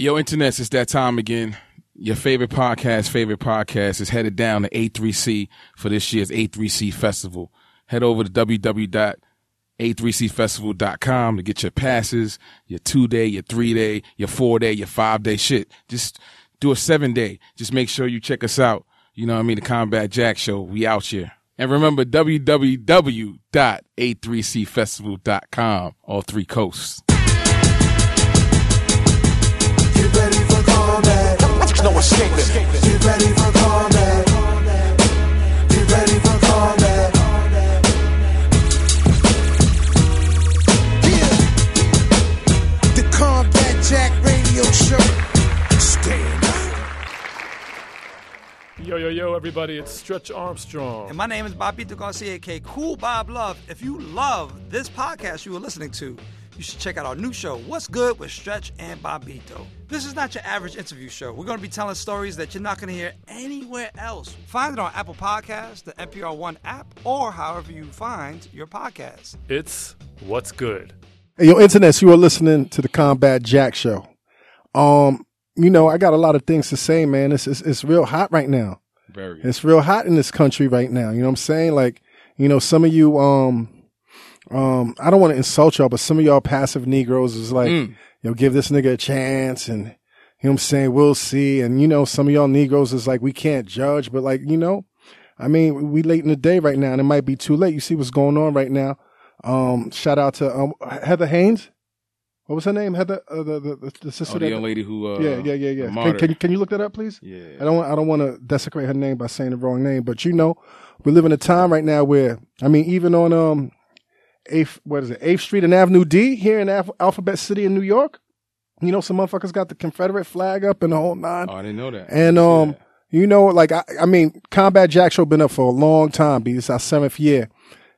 Yo, internets, it's that time again. Your favorite podcast, favorite podcast is headed down to A3C for this year's A3C Festival. Head over to www.a3cfestival.com to get your passes, your two day, your three day, your four day, your five day shit. Just do a seven day. Just make sure you check us out. You know what I mean? The Combat Jack Show. We out here. And remember www.a3cfestival.com. All three coasts. Combat. No escaping. Get ready for combat. Get ready for combat. The Combat Jack Radio Show. Stand up. Yo, yo, yo, everybody, it's Stretch Armstrong. And my name is Bobito Garcia, aka Cool Bob Love. If you love this podcast you are listening to, you should check out our new show, What's Good with Stretch and Bobito. This is not your average interview show. We're going to be telling stories that you're not going to hear anywhere else. Find it on Apple Podcasts, the NPR One app, or however you find your podcast. It's What's Good. Hey, yo, internet, you are listening to the Combat Jack Show. Um, you know, I got a lot of things to say, man. It's, it's, it's real hot right now. Very. It's real hot in this country right now. You know what I'm saying? Like, you know, some of you, um, um, I don't want to insult y'all, but some of y'all passive Negroes is like, Mm. you know, give this nigga a chance and, you know what I'm saying? We'll see. And, you know, some of y'all Negroes is like, we can't judge, but like, you know, I mean, we late in the day right now and it might be too late. You see what's going on right now. Um, shout out to, um, Heather Haynes. What was her name? Heather, uh, the, the, the, the sister Oh, the young lady who, uh, yeah, yeah, yeah, yeah. Can, can, you- can you look that up, please? Yeah. I don't want, I don't want to desecrate her name by saying the wrong name, but you know, we live in a time right now where, I mean, even on, um, eighth, what is it, Eighth Street and Avenue D here in Alph- Alphabet City in New York, you know, some motherfuckers got the Confederate flag up and the whole nine. Oh, I didn't know that. And um, you know, like I, I mean, Combat Jack Show been up for a long time. B. This is our seventh year,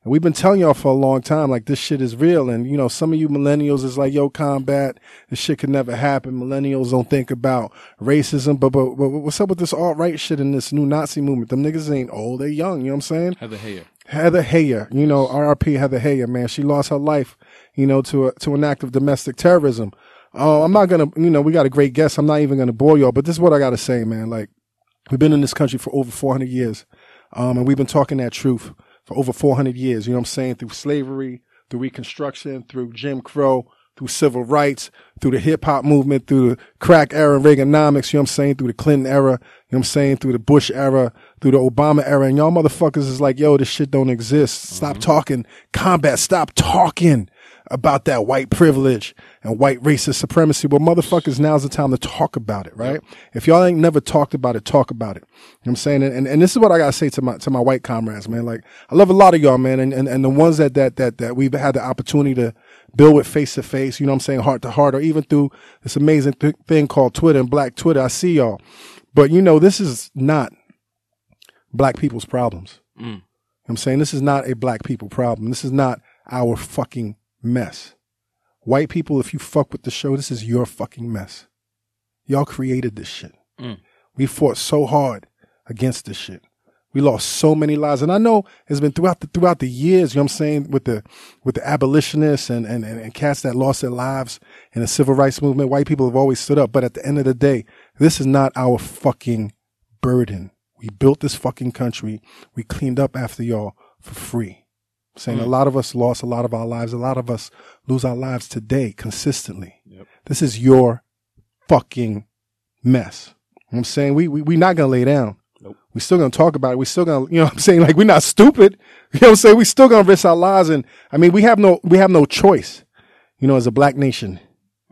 and we've been telling y'all for a long time, like this shit is real. And you know, some of you millennials is like, yo, Combat, this shit could never happen. Millennials don't think about racism, but but, but what's up with this alt right shit and this new Nazi movement? Them niggas ain't old, they young. You know what I'm saying? Heather Heyer. Heather Heyer, you know, RRP Heather Heyer, man, she lost her life, you know, to a, to an act of domestic terrorism. Uh, I'm not gonna, you know, we got a great guest. I'm not even gonna bore y'all, but this is what I gotta say, man. Like, we've been in this country for over 400 years, um, and we've been talking that truth for over 400 years. You know what I'm saying? Through slavery, through Reconstruction, through Jim Crow, through civil rights, through the hip hop movement, through the crack era Reaganomics, you know what I'm saying? Through the Clinton era, you know what I'm saying? Through the Bush era, through the Obama era. And y'all motherfuckers is like, yo, this shit don't exist. Stop mm-hmm. talking combat. Stop talking about that white privilege and white racist supremacy. Well, motherfuckers, now's the time to talk about it, right? If y'all ain't never talked about it, talk about it. You know what I'm saying? And, and, and this is what I gotta say to my, to my white comrades, man. Like, I love a lot of y'all, man. And, and, and the ones that, that, that, that we've had the opportunity to build with face to face, you know what I'm saying? Heart to heart, or even through this amazing th- thing called Twitter and Black Twitter. I see y'all. But you know, this is not black people's problems. What I'm saying this is not a black people problem. This is not our fucking mess. White people, if you fuck with the show, this is your fucking mess. Y'all created this shit. Mm. We fought so hard against this shit. We lost so many lives. And I know it's been throughout the throughout the years, you know what I'm saying, with the with the abolitionists and, and, and, and cats that lost their lives in the civil rights movement, white people have always stood up. But at the end of the day, this is not our fucking burden. We built this fucking country. We cleaned up after y'all for free. Saying a mm. lot of us lost a lot of our lives. A lot of us lose our lives today consistently. This is your fucking mess. You know I'm saying we we we not gonna lay down. Nope. We still gonna talk about it. We still gonna, you know what I'm saying? Like we're not stupid. You know what I'm saying? We still gonna risk our lives. And I mean, we have no, we have no choice, you know, as a black nation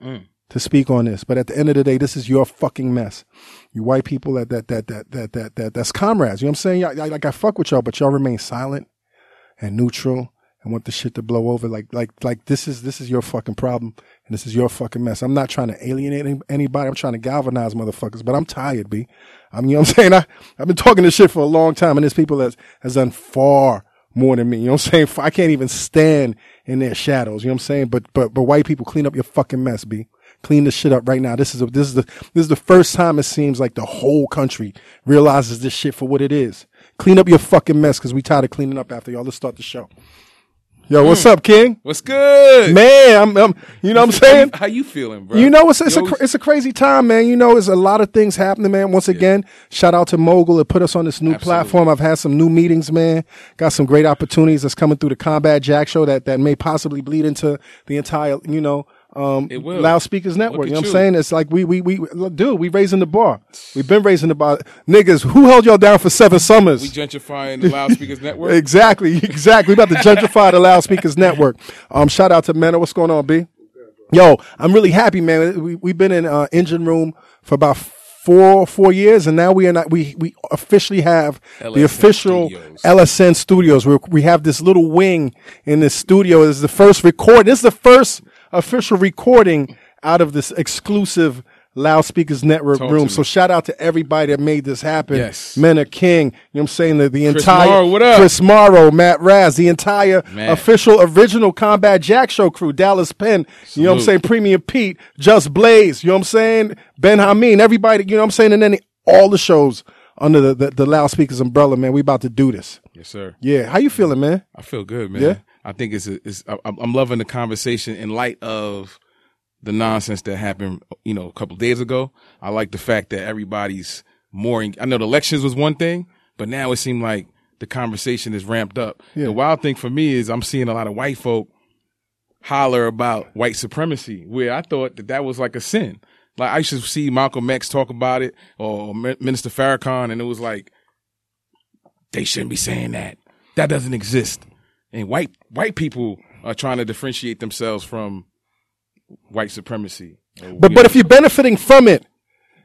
mm. to speak on this. But at the end of the day, this is your fucking mess. You white people that, that, that, that, that, that, that that's comrades. You know what I'm saying? Y'all- Like I fuck with y'all, but y'all remain silent and neutral and want the shit to blow over. Like, like, like this is, this is your fucking problem and this is your fucking mess. I'm not trying to alienate any- anybody. I'm trying to galvanize motherfuckers, but I'm tired, B. I mean, you know what I'm saying? I, I've been talking this shit for a long time and there's people that has done far more than me. You know what I'm saying? I can't even stand in their shadows. You know what I'm saying? But, but, but white people clean up your fucking mess, B. Clean this shit up right now. This is a, this is the, this is the first time it seems like the whole country realizes this shit for what it is. Clean up your fucking mess because we tired of cleaning up after y'all. Let's start the show. Yo, what's hmm. up, King? What's good? Man, I'm, I'm you know what I'm saying? How you feeling, bro? You know, it's it's a Yo, cra- it's a crazy time, man. You know, there's a lot of things happening, man. Once again, shout out to Mogul that put us on this new Absolutely. platform. I've had some new meetings, man. Got some great opportunities that's coming through the Combat Jack show that that may possibly bleed into the entire, you know, um, It will. loudspeakers network. You know at what I'm you. saying? It's like we we we look, dude, we raising the bar. We've been raising the bar. Niggas, who held y'all down for seven summers? we gentrifying the loudspeakers network. Exactly, exactly. We about to gentrify the loudspeakers network. Um, shout out to Mena. What's going on, B? Yo, I'm really happy, man. We we've been in uh, engine room for about four four years, and now we are not. We we officially have the official Studios. LSN Studios. We we have this little wing in this studio. This is the first record. This is the first official recording out of this exclusive. Loudspeakers Network Talk room. So shout out to everybody that made this happen. Yes. Mena King, you know what I'm saying? The, the Chris entire Morrow, what up? Chris Morrow, Matt Raz, the entire Man. official original Combat Jack Show crew, Dallas Penn, you know what I'm saying? Premium Pete, Just Blaze, you know what I'm saying? Ben Hameen, everybody, you know what I'm saying? And then all the shows under the, the, the loudspeakers umbrella, man. We about to do this. Yes, sir. Yeah. How you feeling, man? I feel good, man. Yeah? I think it's, a, it's I'm loving the conversation in light of the nonsense that happened, you know, a couple days ago. I like the fact that everybody's more. En- I know the elections was one thing, but now it seemed like the conversation is ramped up. Yeah. The wild thing for me is I'm seeing a lot of white folk holler about white supremacy, where I thought that that was like a sin. Like I used to see Malcolm X talk about it or Minister Farrakhan, and it was like they shouldn't be saying that. That doesn't exist. And white white people are trying to differentiate themselves from white supremacy. But, but if you're benefiting from it,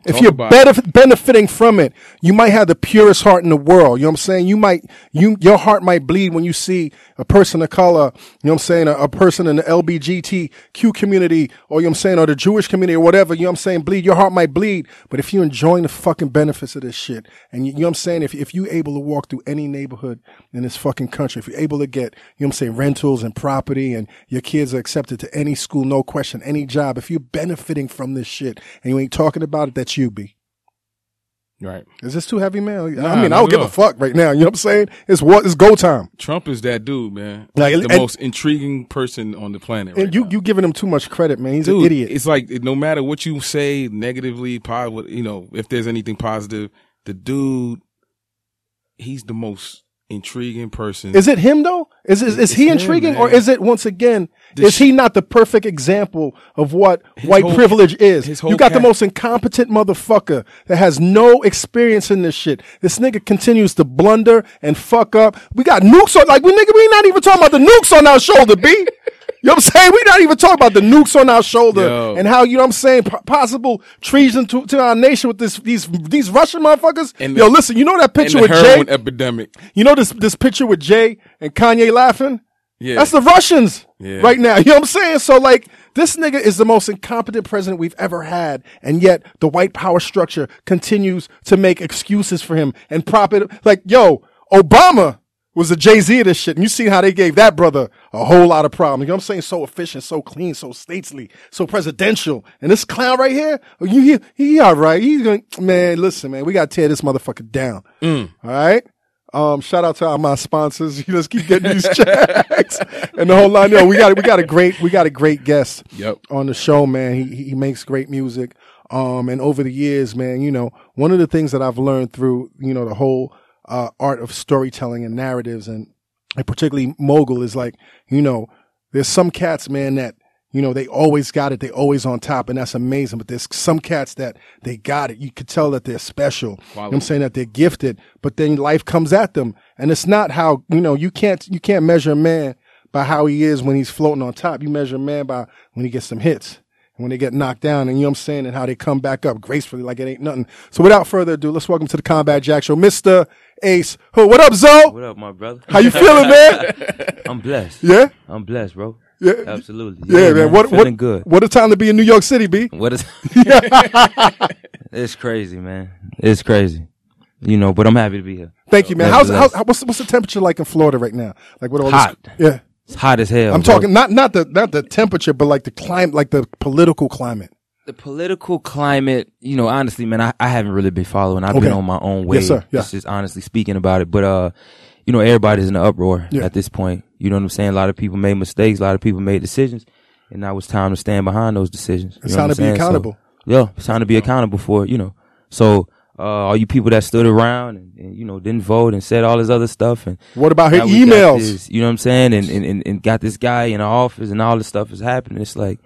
if you're benef- benefiting from it, you might have the purest heart in the world. You know what I'm saying? You might, you, your heart might bleed when you see a person of color, you know what I'm saying? A, a person in the LBGTQ community or, you know what I'm saying? Or the Jewish community or whatever, you know what I'm saying? Bleed, your heart might bleed. But if you're enjoying the fucking benefits of this shit and you, you know what I'm saying? If, if you're able to walk through any neighborhood in this fucking country, if you're able to get, you know what I'm saying? Rentals and property and your kids are accepted to any school, no question, any job. If you're benefiting from this shit and you ain't talking about it, that's you, B. right. Is this too heavy, man? I mean, I don't give a fuck right now. You know what I'm saying? It's what it's go time. Trump is that dude, man. Like, the and- most intriguing person on the planet. Right And you now. you giving him too much credit, man. He's Dude, an idiot. It's like no matter what you say, negatively, positive, you know, if there's anything positive, the dude, he's the most intriguing person. Is it him though? Is is, is he him, intriguing, or is it once again? The is sh- he not the perfect example of what white whole- privilege is? You got the most incompetent motherfucker that has no experience in this shit. This nigga continues to blunder and fuck up. We got nukes on, like we nigga, we not even talking about the nukes on our shoulder, b. You know what I'm saying? We're not even talking about the nukes on our shoulder Yo. and how you know what I'm saying po- possible treason to, to our nation with this these these Russian motherfuckers. And Yo, the- listen, you know that picture with Jay? epidemic. You know this this picture with Jay and Kanye laughing? Yeah. That's the Russians Yeah. right now. You know what I'm saying? So like this nigga is the most incompetent president we've ever had, and yet the white power structure continues to make excuses for him and prop it like, yo, Obama was the Jay Z of this shit. And you see how they gave that brother a whole lot of problems. You know what I'm saying? So efficient, so clean, so stately, so presidential. And this clown right here, oh, you he, he all right. He's going man, listen, man, we gotta tear this motherfucker down. All right. Um, shout out to all my sponsors. Let's keep getting these checks and the whole line. Yo, we got we got a great we got a great guest Yep. on the show, man. He he makes great music. Um, and over the years, man, you know, one of the things that I've learned through you know the whole uh, art of storytelling and narratives, and, and particularly mogul, is like you know, there's some cats, man, that you know, they always got it. They always on top, and that's amazing. But there's some cats that they got it. You could tell that they're special. You know I'm saying that they're gifted, but then life comes at them, and it's not how you know you can't you can't measure a man by how he is when he's floating on top. You measure a man by when he gets some hits. And when they get knocked down, and you know what I'm saying, and how they come back up gracefully like it ain't nothing. So without further ado, let's welcome to the Combat Jack Show, Mr. Ace. Hood. What up, Zoe? What up, my brother? How you feeling, man? I'm blessed. Yeah? I'm blessed, bro. Yeah. Absolutely. Yeah, man. What what good. What a time to be in New York City, B. What is? it's crazy, man. It's crazy. You know, but I'm happy to be here. Thank you, man. How's, Nevertheless. how, what's what's the temperature like in Florida right now? Like what all Hot. this? Yeah, It's hot as hell. I'm bro. talking not not the not the temperature, but like the climate, like the political climate. the political climate. You know, honestly, man, I, I haven't really been following. I've Okay. been on my own way. Yes, sir. Yeah. Just, honestly speaking about it, but uh, you know, everybody's in an uproar Yeah. at this point. You know what I'm saying? A lot of people made mistakes. A lot of people made decisions, and now it's time to stand behind those decisions. It's You know time what to be saying? So- accountable. yeah, it's time to be accountable for it, you know. So, uh, all you people that stood around and, and, you know, didn't vote and said all this other stuff and What about her now we got emails? this, you know what I'm saying? And, and, and, and got this guy in the office and all this stuff is happening. It's like,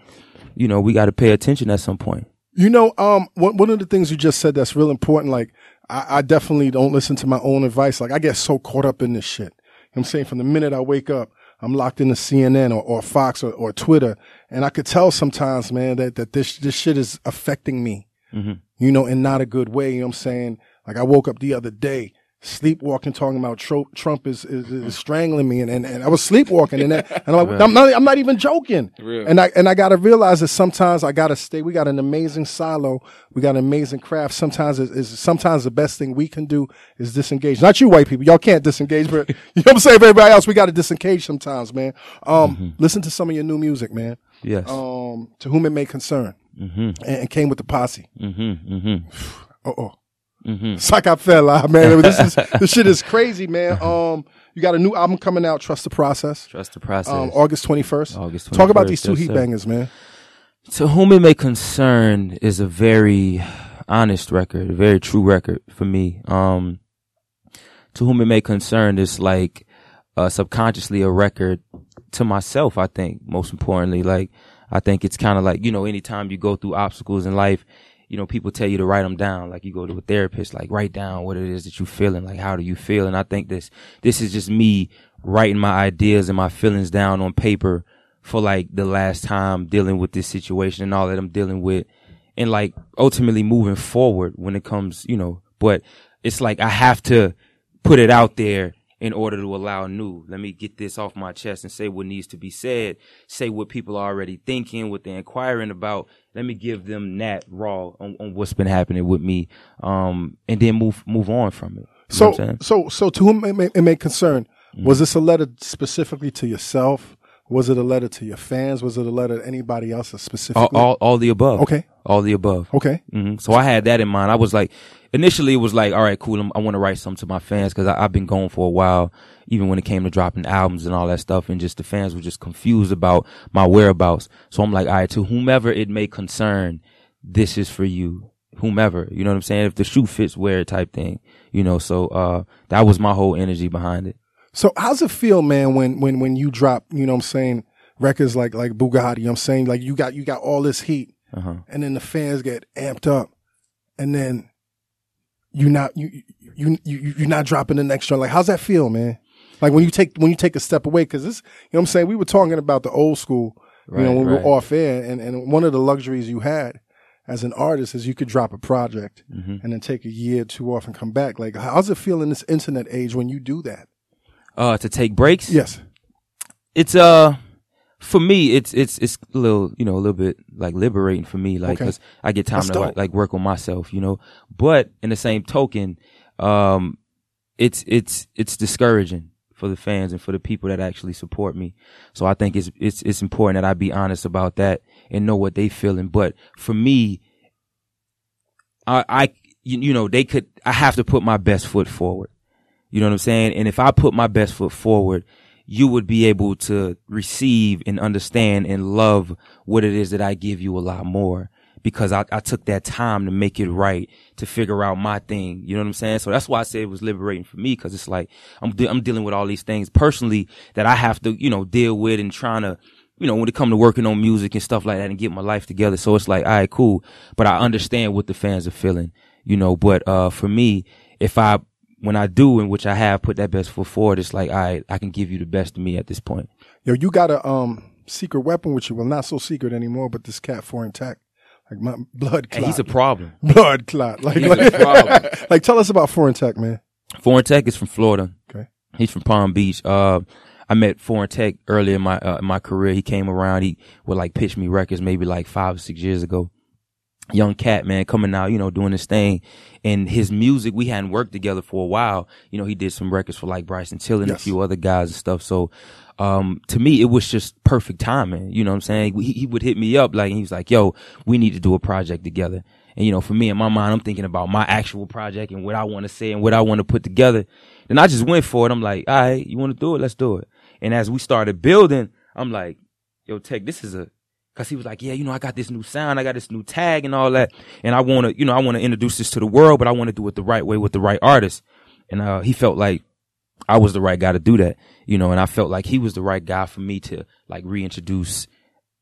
you know, we got to pay attention at some point. You know, um, one one of the things you just said that's real important. Like, I, I definitely don't listen to my own advice. Like, I get so caught up in this shit. You know what I'm saying from the minute I wake up, I'm locked into CNN or, or Fox or, or Twitter, and I could tell sometimes, man, that that this this shit is affecting me. You know, in not a good way. You know what I'm saying? Like, I woke up the other day. Sleepwalking, talking about Tro- Trump is, is, is strangling me, and, and, and I was sleepwalking, and, that, and I'm, like, I'm not, I'm not even joking. Real. And I and I gotta realize that sometimes I gotta stay. We got an amazing silo. We got an amazing craft. Sometimes is is sometimes the best thing we can do is disengage. Not you white people. Y'all can't disengage, but you know what I'm saying. Everybody else, we got to disengage sometimes, man. Um, listen to some of your new music, man. Yes. Um, to whom it may concern, and, and came with the posse. Mm-hmm. Mm-hmm. Uh oh. It's like I fell out, man. This is this shit is crazy, man. Um, you got a new album coming out, Trust the Process. Trust the process. Um, August twenty first. August 21st, Talk about these two yes, heat sir. bangers, man. To whom it may concern is a very honest record, a very true record for me. Um, to whom it may concern is like uh, subconsciously a record to myself. I think most importantly, like I think it's kind of like you know, anytime you go through obstacles in life, you know, people tell you to write them down. Like you go to a therapist, like write down what it is that you're feeling. Like how do you feel? And I think this this is just me writing my ideas and my feelings down on paper for like the last time dealing with this situation and all that I'm dealing with and like ultimately moving forward when it comes, you know, but it's like I have to put it out there in order to allow new. Let me get this off my chest and say what needs to be said, say what people are already thinking, what they're inquiring about. Let me give them that raw on, on what's been happening with me. Um, and then move, move on from it. You So, what I'm saying? so, so to whom it may, it may concern, Mm-hmm. was this a letter specifically to yourself? Was it a letter to your fans? Was it a letter to anybody else specifically? all, all the above. Okay. All the above. okay. hmm So I had that in mind. I was like, initially it was like, all right, cool. I'm, I want to write something to my fans because I've been going for a while, even when it came to dropping albums and all that stuff. And just the fans were just confused about my whereabouts. So I'm like, all right, to whomever it may concern, this is for you. Whomever, you know what I'm saying? If the shoe fits, wear it type thing, you know. So, uh, that was my whole energy behind it. So how's it feel, man, when, when, when you drop, you know what I'm saying, records like, like Bugatti, you know what I'm saying? Like you got, you got all this heat Uh-huh. and then the fans get amped up and then you not, you, you, you, you're not dropping the next joint. Like, how's that feel, man? Like when you take, when you take a step away, cause this, you know what I'm saying? We were talking about the old school, you know, Right, when we right. were off air and, and one of the luxuries you had as an artist is you could drop a project Mm-hmm. and then take a year or two off and come back. Like, how's it feel in this internet age when you do that? Uh, to take breaks? Yes. it's uh for me it's it's it's a little you know a little bit like liberating for me like Okay. 'cause i get time That's to like, like work on myself you know but in the same token um it's it's it's discouraging for the fans and for the people that actually support me so i think it's it's it's important that i be honest about that and know what they feeling but for me i i you, you know they could i have to put my best foot forward you know what I'm saying? And if I put my best foot forward, you would be able to receive and understand and love what it is that I give you a lot more because I, I took that time to make it right, to figure out my thing. You know what I'm saying? So that's why I said it was liberating for me because it's like I'm, de- I'm dealing with all these things personally that I have to, you know, deal with and trying to, you know, when it come to working on music and stuff like that and get my life together. So it's like, all right, cool. But I understand what the fans are feeling, you know, but, uh, for me, if I, when I do, in which I have put that best foot forward, it's like, all right, I can give you the best of me at this point. Yo, you got a um secret weapon with you. Well, not so secret anymore, but this cat Foreign Teck. Like my blood And clot. he's a problem. blood clot. Like, He's a like, problem. like, tell us about Foreign Teck, man. Foreign Teck is from Florida. Okay. He's from Palm Beach. Uh, I met Foreign Teck earlier in my uh, in my career. He came around. He would like pitch me records maybe like five or six years ago. Young cat man coming out, you know, doing his thing, and his music. We hadn't worked together for a while. You know, he did some records for like Bryson Tiller and a few other guys and stuff. So, um, to me, it was just perfect timing. You know what I'm saying? He, he would hit me up like he was like, "Yo, we need to do a project together." And you know, for me in my mind, I'm thinking about my actual project and what I want to say and what I want to put together. Then I just went for it. I'm like, all right, you want to do it? Let's do it. And as we started building, I'm like, yo, Teck, this is a, cause he was like, yeah, you know, I got this new sound, I got this new tag and all that. And I want to, you know, I want to introduce this to the world, but I want to do it the right way with the right artist. And, uh, he felt like I was the right guy to do that, you know, and I felt like he was the right guy for me to like reintroduce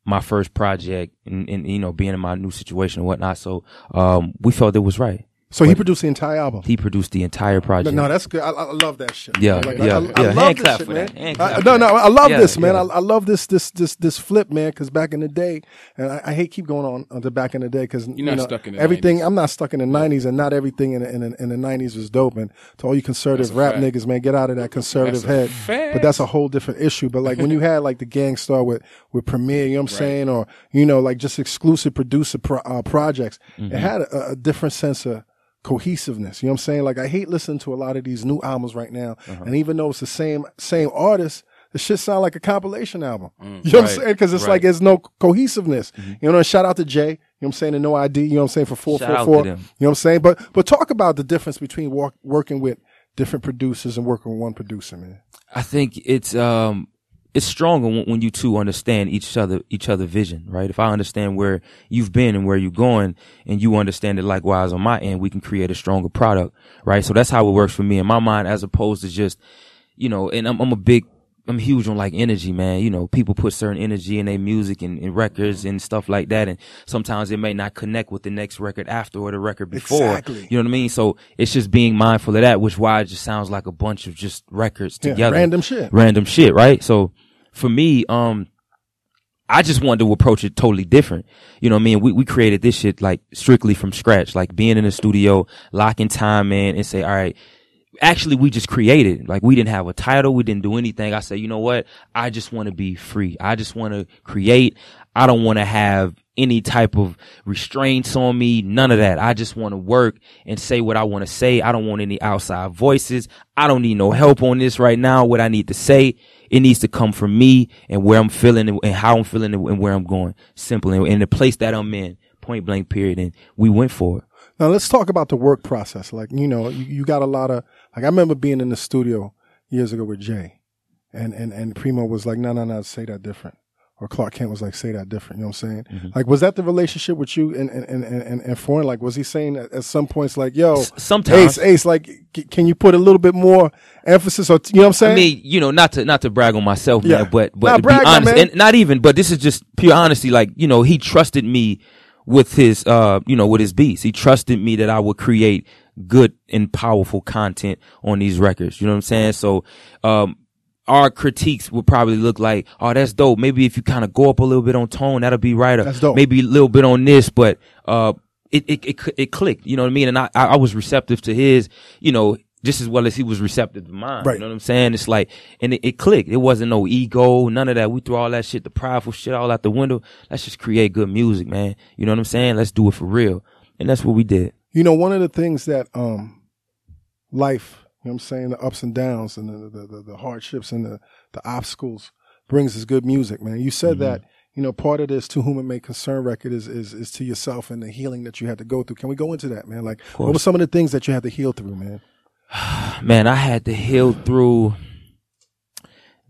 my first project and, and you know, being in my new situation and whatnot. So, um, we felt it was right. So he produced the entire album. He produced the entire project. No, that's good. I, I love that shit. Yeah, Like, yeah, I, I, yeah. I Hand love this clap shit, for man. that. Hand I- no, no. I love Yeah, this, man. yeah. I, I love this, this, this, this flip, man. Because back in the day, and I, I hate keep going on on to back in the day because you not know, stuck in the everything. 90s. I'm not stuck in the '90s, and not everything in the, in the, in the '90s was dope. And to all you conservative rap fact. niggas, man, get out of that conservative That's a head. fact. But that's a whole different issue. But like when you had like the Gang Starr with with Premier, you know what I'm saying, or you know, like just exclusive producer pro, uh, projects, Mm-hmm. it had a, a different sense of cohesiveness. You know what I'm saying? Like I hate listening to a lot of these new albums right now, Uh-huh. and even though it's the same same artist, the shit sound like a compilation album. you know what I'm Mm, saying? Because it's right. Mm-hmm. like there's no cohesiveness. You know, shout out to Jay. You know what I'm saying? And no ID. You know what I'm saying for four four four. You know what I'm saying? But but talk about the difference between work, working with different producers and working with one producer, man. I think it's um it's stronger when, you two understand each other each other vision, right? If I understand where you've been and where you're going, and you understand it likewise on my end, we can create a stronger product, right? So that's how it works for me in my mind, as opposed to just, you know, and I'm, I'm a big. I'm huge on like energy, man. You know, people put certain energy in their music and, and records and stuff like that. And sometimes it may not connect with the next record after or the record before. Exactly. You know what I mean? So it's just being mindful of that, which why it just sounds like a bunch of just records Yeah, together random shit. random shit, right? So for me, um, I just wanted to approach it totally different. You know what I mean? We, we created this shit like strictly from scratch, like being in the studio, locking time in and say, all right, actually we just created. Like we didn't have a title. We didn't do anything. I said, you know what? I just want to be free. I just want to create. I don't want to have any type of restraints on me. None of that. I just want to work and say what I want to say. I don't want any outside voices. I don't need no help on this right now. What I need to say, it needs to come from me and where I'm feeling and- how I'm feeling and where I'm going. Simple. And the place that I'm in, point blank period. And we went for it. Now let's talk about the work process. Like, you know, you, you got a lot of, like, I remember being in the studio years ago with Jay and, and, and Primo was like, no, no, no, say that different. Or Clark Kent was like, say that different. You know what I'm saying? Mm-hmm. Like, was that the relationship with you and, and, and, and, and Foreign? Like, was he saying at, at some points, like, yo, S- sometimes. Ace, Ace, like, c- can you put a little bit more emphasis or, you know what I'm saying? I mean, you know, not to not to brag on myself, Yeah. man, but but Nah, to brag, be honest, man. and not even, but this is just pure honesty. Like, you know, he trusted me with his, uh, you know, with his beats. He trusted me that I would create good and powerful content on these records. You know what I'm saying? So, um, our critiques would probably look like, oh, that's dope. Maybe if you kind of go up a little bit on tone, that'll be right. That's dope. Maybe a little bit on this, but, uh, it, it, it, it clicked, you know what I mean? And I I was receptive to his, you know, just as well as he was receptive to mine. Right. You know what I'm saying? It's like, and it, it clicked. It wasn't no ego, none of that. We threw all that shit, the prideful shit all out the window. Let's just create good music, man. You know what I'm saying? Let's do it for real. And that's what we did. You know, one of the things that um life, you know what I'm saying, the ups and downs and the the, the, the hardships and the, the obstacles brings is good music, man. You said that, you know, part of this to whom it may concern record is, is is to yourself and the healing that you had to go through. Can we go into that, man? Like what were some of the things that you had to heal through, man? man, I had to heal through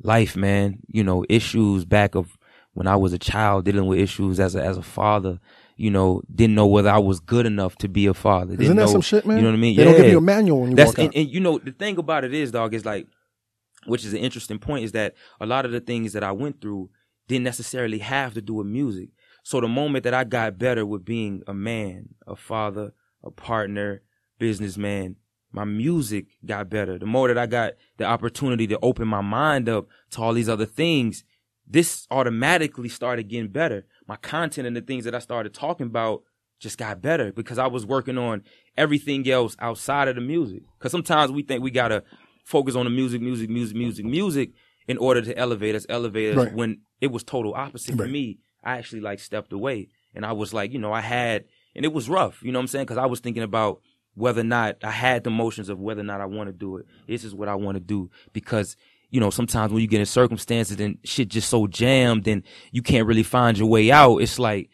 life, man. You know, issues back of when I was a child, dealing with issues as a as a father. You know, didn't know whether I was good enough to be a father. Isn't Didn't that know- some shit, man? You know what I mean? They don't give you a manual when you That's walk and, out. and you know the thing about it is, dog, is like, which is an interesting point, is that a lot of the things that I went through didn't necessarily have to do with music. So the moment that I got better with being a man, a father, a partner, businessman, my music got better. The more that I got the opportunity to open my mind up to all these other things, this automatically started getting better. My content and the things that I started talking about just got better because I was working on everything else outside of the music. Because sometimes we think we gotta focus on the music, music, music, music, music in order to elevate us, elevate us. Right. When it was total opposite for me, I actually like stepped away and I was like, you know, I had, and it was rough. You know what I'm saying? Because I was thinking about whether or not I had the motions of whether or not I want to do it. This is what I want to do because you know sometimes when you get in circumstances and shit just so jammed and you can't really find your way out, it's like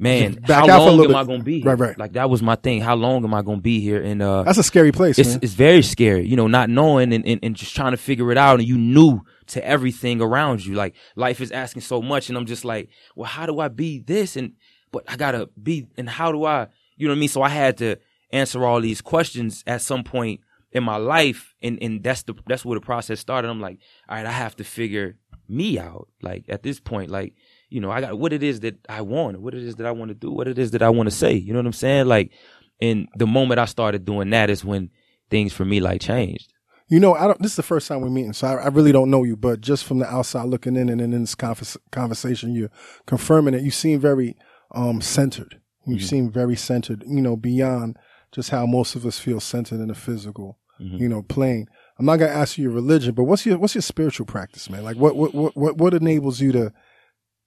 man, how out for a long am I gonna be? Right, here? right. Like that was my thing. How long am I gonna be here? And uh, That's a scary place, it's man. it's very scary, you know, not knowing and, and, and just trying to figure it out and you knew to everything around you. Like life is asking so much and I'm just like, well, how do I be this? And but I gotta be and how do I you know what I mean? So I had to answer all these questions at some point in my life and, and that's the that's where the process started. I'm like, all right, I have to figure me out. Like at this point, like, you know, I got what it is that I want, what it is that I want to do, what it is that I want to say. You know what I'm saying? Like, and the moment I started doing that is when things for me like changed. You know, I don't. This is the first time we're meeting, so I, I really don't know you. But just from the outside looking in, and in this convers- conversation, you're confirming it. You seem very um, centered. You Mm-hmm. seem very centered. You know, beyond just how most of us feel centered in the physical. Mm-hmm. You know, plane. I'm not gonna ask you your religion, but what's your what's your spiritual practice, man? Like, what what what what, what enables you to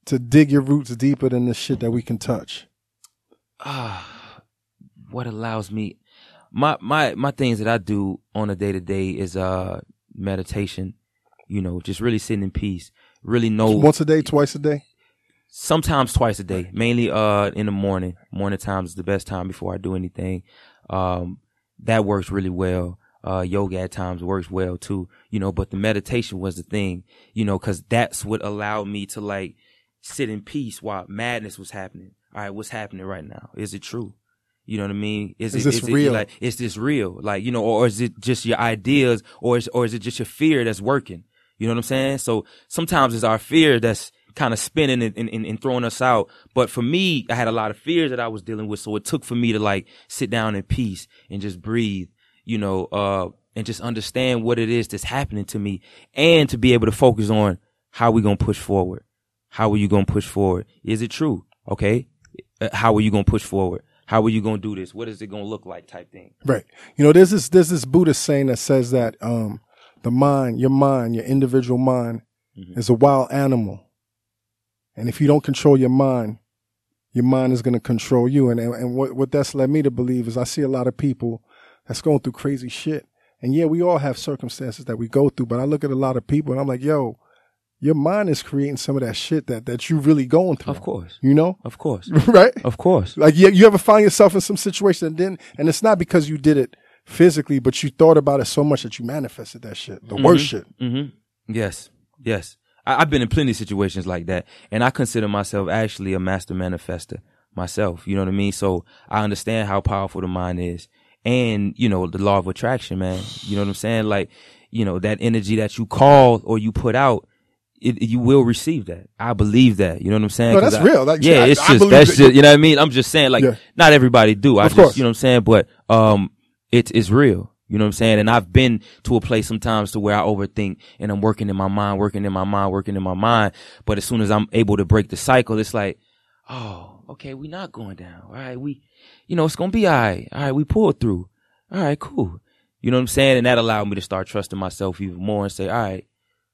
to dig your roots deeper than the shit that we can touch? ah, what allows me my my my things that I do on a day to day is uh meditation. You know, just really sitting in peace. Really know Once a day, twice a day. sometimes twice a day, mainly uh in the morning. Morning time is the best time before I do anything. Um, that works really well. Uh, yoga at times works well too, you know, but the meditation was the thing, you know, cause that's what allowed me to like sit in peace while madness was happening. All right, what's happening right now? Is it true? You know what I mean? Is it, this it, real? like, is this real? Like, you know, or is it just your ideas or is, or is it just your fear that's working? You know what I'm saying? So sometimes it's our fear that's kind of spinning and, and, and throwing us out. But for me, I had a lot of fears that I was dealing with. So it took for me to like sit down in peace and just breathe, you know, uh, and just understand what it is that's happening to me and to be able to focus on how we going to push forward. How are you going to push forward? Is it true? Okay. Uh, How are you going to push forward? How are you going to do this? What is it going to look like type thing? Right. You know, there's this there's this Buddhist saying that says that um the mind, your mind, your individual mind is a wild animal. And if you don't control your mind, your mind is going to control you. And, and, and what, what that's led me to believe is I see a lot of people that's going through crazy shit. And yeah, we all have circumstances that we go through, but I look at a lot of people and I'm like, yo, your mind is creating some of that shit that, that you really going through. Of course. You know? Of course. right? Of course. Like you, you ever find yourself in some situation and then, and it's not because you did it physically, but you thought about it so much that you manifested that shit, the worst shit. Mm-hmm. Yes, yes. I, I've been in plenty of situations like that, and I consider myself actually a master manifester myself. You know what I mean? So I understand how powerful the mind is, and you know the law of attraction, man. You know what I'm saying? Like, you know that energy that you call or you put out. It, you will receive that. I believe that. You know what I'm saying? No, that's I- real. Like, yeah, I- it's just that's that- just you know what I mean. I'm just saying, like, Yeah. not everybody do. I Of just course. you know what I'm saying, but um, it's it's real. You know what I'm saying? And I've been to a place sometimes to where I overthink and I'm working in my mind, working in my mind, working in my mind. But as soon as I'm able to break the cycle, it's like, oh, okay, we're not going down. All right, we, you know, it's gonna be all right. All right, we pulled through. All right, cool. You know what I'm saying? And that allowed me to start trusting myself even more and say, all right,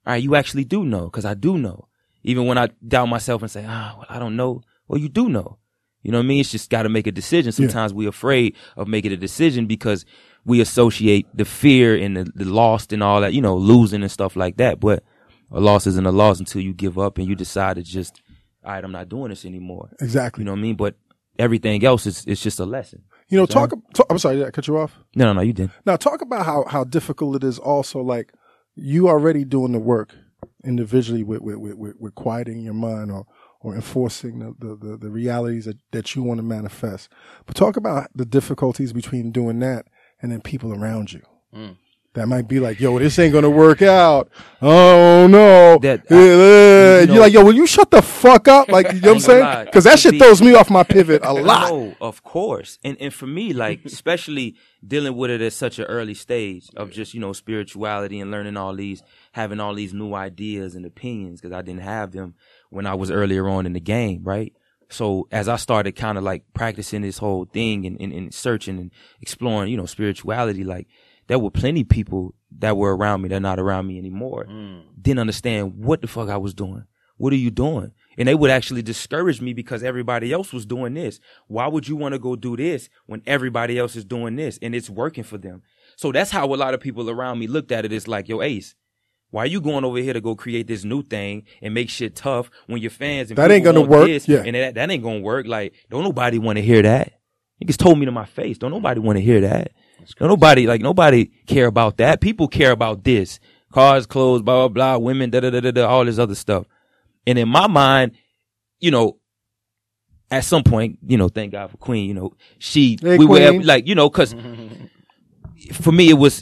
all right, you actually do know, because I do know. Even when I doubt myself and say, ah, well, I don't know. Well, you do know. You know what I mean? It's just got to make a decision. Sometimes we're afraid of making a decision because we associate the fear and the, the lost and all that, you know, losing and stuff like that. But a loss isn't a loss until you give up and you decide to just, all right, I'm not doing this anymore. Exactly. You know what I mean? But everything else is, it's just a lesson. You know, talk, talk. I'm sorry, did I cut you off? No, no, no, you didn't. Now, talk about how how difficult it is. Also, like you already doing the work individually with with with, with, with quieting your mind or or enforcing the the, the, the realities that, that you want to manifest. But talk about the difficulties between doing that and then people around you. Mm. That might be like, yo, this ain't gonna work out. Oh no! That- Uh, you know- you're like, yo, will you shut the fuck up? Like, you know what I'm I saying? Because that shit throws me off my pivot a lot. No, of course. And and for me, like especially dealing with it at such an early stage of just you know spirituality and learning all these, having all these new ideas and opinions because I didn't have them when I was earlier on in the game, right? So as I started kind of like practicing this whole thing and, and, and searching and exploring, you know, spirituality, like there were plenty of people that were around me They're not around me anymore. Mm. Didn't understand what the fuck I was doing. What are you doing? And they would actually discourage me because everybody else was doing this. Why would you want to go do this when everybody else is doing this and it's working for them? So that's how a lot of people around me looked at it. It's like, yo, Ace, Why are you going over here to go create this new thing and make shit tough when your fans and That ain't gonna work, this yeah. and that, that ain't gonna work? Like, don't nobody want to hear that. Niggas told me to my face. Don't nobody want to hear that. Don't nobody like nobody care about that. People care about this. Cars, clothes, blah blah blah, women, da da da da da, all this other stuff. And in my mind, you know, at some point, you know, thank God for Queen, you know, she Hey, we were Queen. able- like, you know, cause for me it was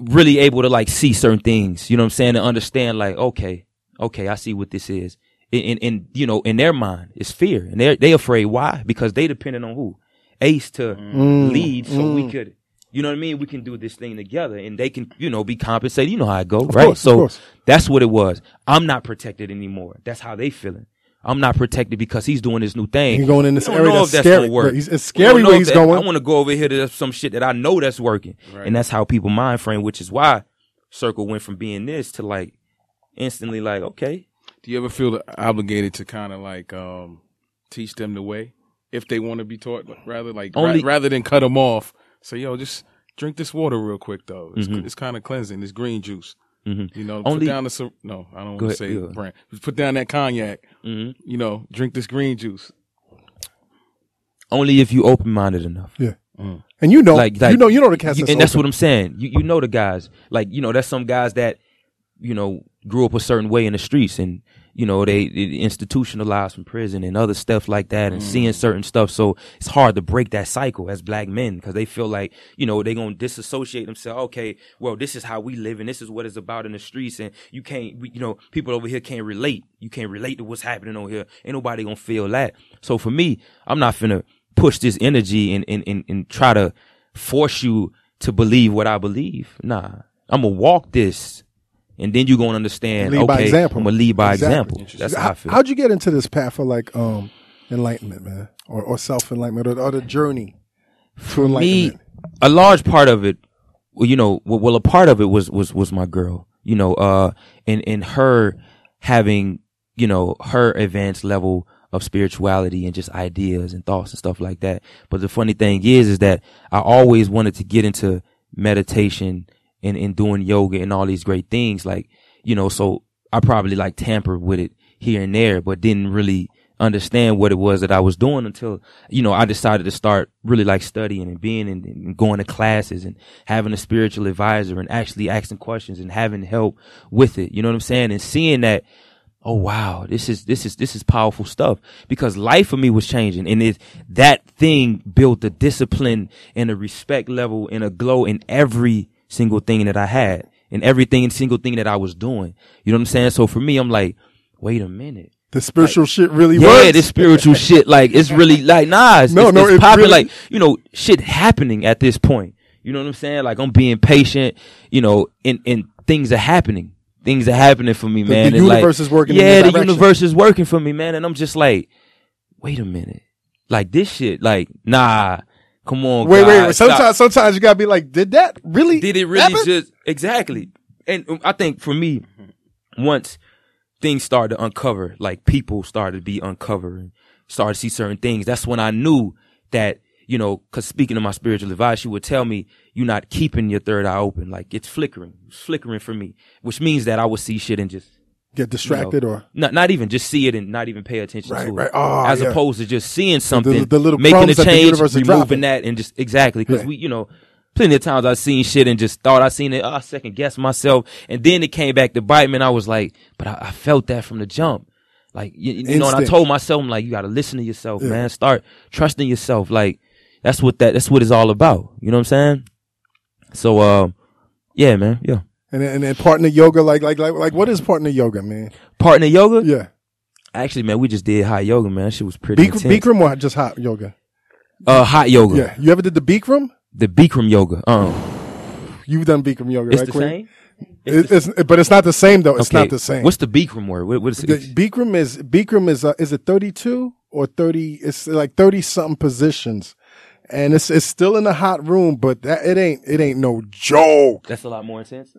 really able to like see certain things, you know what I'm saying, and understand like, okay, okay, I see what this is. And, and, and, you know, in their mind, it's fear. And they're they afraid. Why? Because they depending on who? Ace to Mm. lead so we could you know what I mean? We can do this thing together and they can, you know, be compensated. You know how it go, Of right? course, so that's what it was. I'm not protected anymore. That's how they feeling. I'm not protected because he's doing this new thing. He's going in this area know that's scary. work. He's- it's We don't scary where he's that- going. I want to go over here to some shit that I know that's working, and that's how people mind frame. Which is why Circle went from being this to like instantly like okay, Do you ever feel obligated to kind of like um, teach them the way if they want to be taught? Rather like ra- rather than cut them off, say yo, just drink this water real quick though. It's, Mhm. it's kind of cleansing. It's green juice. Mhm. You know, Only- put down the no, I don't want to say yeah. brand. Just put down that cognac. Mhm. You know, drink this green juice. only if you open minded enough. Yeah. And you know, like, like you know, you know the cast you- that's and that's what I'm saying. You you know the guys, like you know, that's some guys that you know grew up a certain way in the streets, and you know they, they institutionalized from prison and other stuff like that, and Mm. seeing certain stuff. So it's hard to break that cycle as black men because they feel like you know they gonna disassociate themselves. Okay, well this is how we live, and this is what it's about in the streets, and you can't, we- you know, people over here can't relate. You can't relate to what's happening over here. Ain't nobody gonna feel that. So for me, I'm not finna push this energy and and and, and try to force you to believe what I believe. Nah, I'm gonna walk this, and then you're gonna understand. lead okay, by example. I'm gonna lead by Exactly. example. That's how I How, feel. how'd you get into this path of like um enlightenment, man, or or self enlightenment, or, or the journey to me, enlightenment? a large part of it, well, you know, well, well, a part of it was was was my girl. You know, uh, and and her having, you know, her advanced level of spirituality and just ideas and thoughts and stuff like that. But the funny thing is, is that I always wanted to get into meditation and, and doing yoga and all these great things. Like, you know, so I probably like tampered with it here and there, but didn't really understand what it was that I was doing until, you know, I decided to start really like studying and being and, and going to classes and having a spiritual advisor and actually asking questions and having help with it. You know what I'm saying? And seeing that, oh wow, this is, this is, this is powerful stuff because life for me was changing and it, that thing built a discipline and a respect level and a glow in every single thing that I had and everything and single thing that I was doing. You know what I'm saying? So for me, I'm like, wait a minute. The spiritual shit really Yeah, works. this spiritual shit, like it's really like nah, it's, No, it's, no, it's it popping. really- Like you know, shit happening at this point. You know what I'm saying? Like I'm being patient. You know, and and things are happening. Things are happening for me, The- man. the and, like, universe is working Yeah, the direction. universe is working for me, man. And I'm just like, wait a minute, like this shit, like nah, come on, wait, wait, wait. stop. Sometimes, sometimes you gotta be like, did that really? Did it really happen? just exactly? And um, I think for me, once things started to uncover, like people started to be uncovering, started to see certain things, that's when I knew that, you know, cause speaking to my spiritual advisor, she would tell me, you're not keeping your third eye open. Like it's flickering, it's flickering for me, which means that I would see shit and just Get distracted you know, or not not even just see it and not even pay attention Right, to right. it, Oh, as yeah. opposed to just seeing something, the little making a the change, universe is dropping. removing that, and just exactly because Yeah. we, you know, plenty of times I've seen shit and just thought I seen it, oh, I second guess myself, and then it came back to bite me, and I was like, but I, I felt that from the jump. Like you, you know, and I told myself, I'm like, you got to listen to yourself, Yeah. man. Start trusting yourself. Like that's what that that's what it's all about. You know what I'm saying? So, um, yeah, man, yeah. And then, and partner yoga, like like like like what is partner yoga, man? Partner yoga. Yeah, Actually, man, we just did hot yoga, man. That shit was pretty Bikram, intense. Bikram or just hot yoga? Uh, hot yoga. Yeah, you ever did the Bikram? The Bikram yoga. Um, You've done Bikram yoga, it's right? the Queen? same. It- It's, but it's not the same though. It's Okay, not the same. What's the Bikram word? What, what is the it? Bikram is Bikram is uh, is it thirty two or thirty? It's like thirty something positions, and it's it's still in the hot room, but that it ain't it ain't no joke. That's a lot more intense.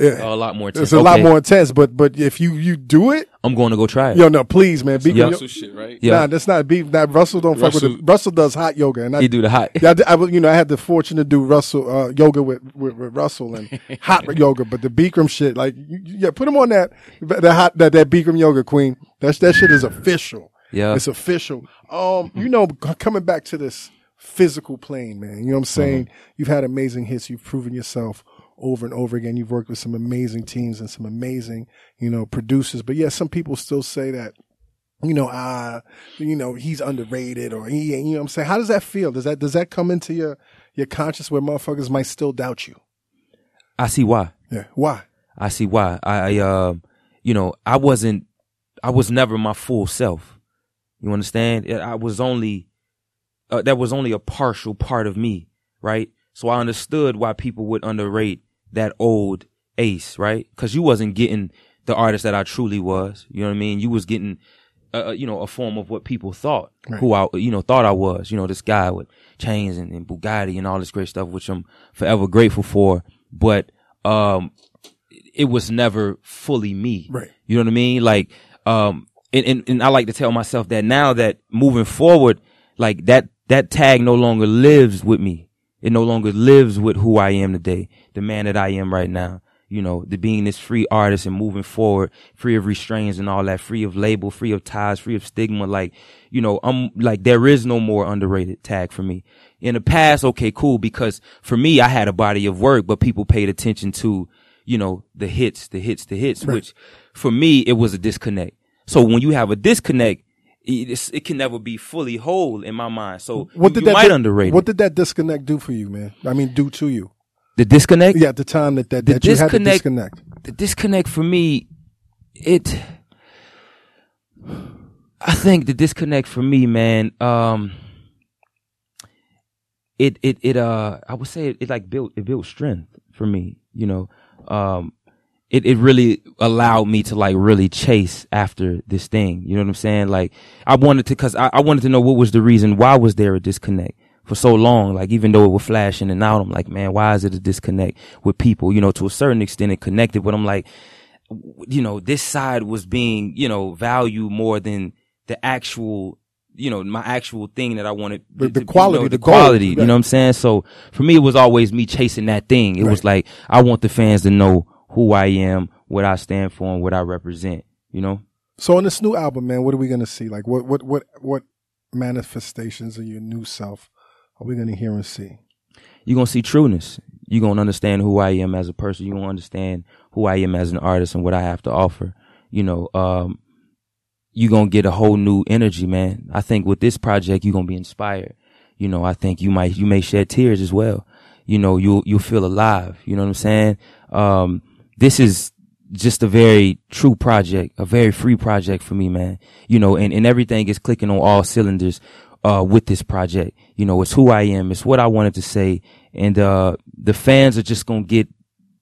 Yeah. a lot more intense. It's a lot Okay, more intense, but but if you you do it, I'm going to go try it. yo, no, please, man, be Yeah. Russell shit, right? Yeah. Nah, that's not be that Russell don't fuck with Russell- it. Russell does hot yoga, and I he do the hot. Yeah, I, did- I was- you know, I had the fortune to do Russell uh, yoga with, with with Russell and hot yoga, but the Bikram shit, like, you, you- yeah, put him on that that hot that that Bikram yoga queen. That's that shit is official. Yeah. it's official. Um, you know, c- coming back to this physical plane, man. You know what I'm saying? You've had amazing hits. You've proven yourself over and over again. You've worked with some amazing teams and some amazing, you know, producers. But yeah, some people still say that you know, ah, you know, he's underrated or he you know what I'm saying? How does that feel? Does that, does that come into your, your conscious where motherfuckers might still doubt you? I see why. Yeah. Why? I see why. I, I uh, you know, I wasn't, I was never my full self. You understand? I was only, uh, that was only a partial part of me, right? So I understood why people would underrate that old ace, right? Cause you wasn't getting the artist that I truly was. You know what I mean? You was getting, uh, uh, you know, a form of what people thought, who I, you know, thought I was, you know, this guy with chains and, and Bugatti and all this great stuff, which I'm forever grateful for. But, um, it was never fully me. Right. You know what I mean? Like, um, and, and, and I like to tell myself that now that moving forward, like that, that tag no longer lives with me. It no longer lives with who I am today, the man that I am right now. You know, the being this free artist and moving forward, free of restraints and all that, free of label, free of ties, free of stigma. Like, you know, I'm like, there is no more underrated tag for me. In the past, okay, cool, because for me, I had a body of work, but people paid attention to, you know, the hits, the hits, the hits, which for me, it was a disconnect. So when you have a disconnect, it, it's- it can never be fully whole in my mind. So What did you that, might di- underrate what did that disconnect do for you, man? I mean, do to you? the disconnect? Yeah, at the time that, that, The that you had to disconnect- disconnect. the disconnect for me, it, I think the disconnect for me, man, um, it, it, it, uh, I would say it, it like built, it built strength for me, you know, um, it, it really allowed me to like really chase after this thing. You know what I'm saying? Like I wanted to, cause I, I wanted to know what was the reason. Why was there a disconnect for so long? Like even though it was flashing and out, I'm like, man, why is it a disconnect with people? You know, to a certain extent it connected, but I'm like, you know, this side was being, you know, valued more than the actual, you know, my actual thing that I wanted. The- the to- quality, you know, the the goal, quality. You right. know what I'm saying? So for me, it was always me chasing that thing. It was like, I want the fans to know who I am, what I stand for, and what I represent, you know? So on this new album, man, what are we to see? Like what, what, what, what manifestations of your new self are we to hear and see? You're to see trueness. You're to understand who I am as a person. You're to understand who I am as an artist and what I have to offer. You know, um, you're to get a whole new energy, man. I think with this project, you're to be inspired. You know, I think you might, you may shed tears as well. You know, you'll, you'll feel alive. You know what I'm saying? Um, this is just a very true project, a very free project for me, man. You know, and, and everything is clicking on all cylinders, uh, with this project. You know, it's who I am. It's what I wanted to say. And, uh, the fans are just going to get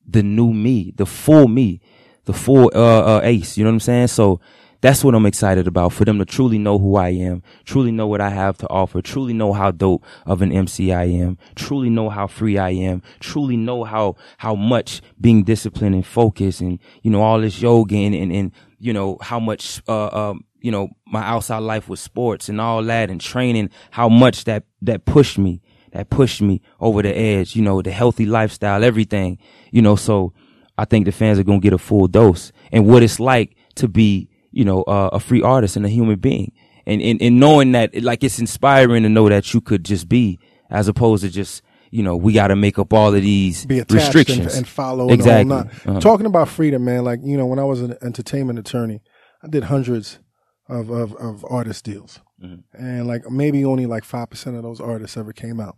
the new me, the full me, the full, uh, uh, ace. You know what I'm saying? So, that's what I'm excited about for them to truly know who I am, truly know what I have to offer, truly know how dope of an MC I am, truly know how free I am, truly know how, how much being disciplined and focused and, you know, all this yoga and, and, and you know, how much, uh, um, you know, my outside life with sports and all that and training, how much that, that pushed me, that pushed me over the edge, you know, the healthy lifestyle, everything, you know, so I think the fans are going to get a full dose. And what it's like to be, you know, uh, a free artist and a human being. And, and, and knowing that, like, it's inspiring to know that you could just be, as opposed to just, you know, we got to make up all of these be attached and, restrictions and follow exactly. Uh-huh. Talking about freedom, man. Like you know, when I was an entertainment attorney, I did hundreds of of, of artist deals, Mm-hmm. and like maybe only like five percent of those artists ever came out.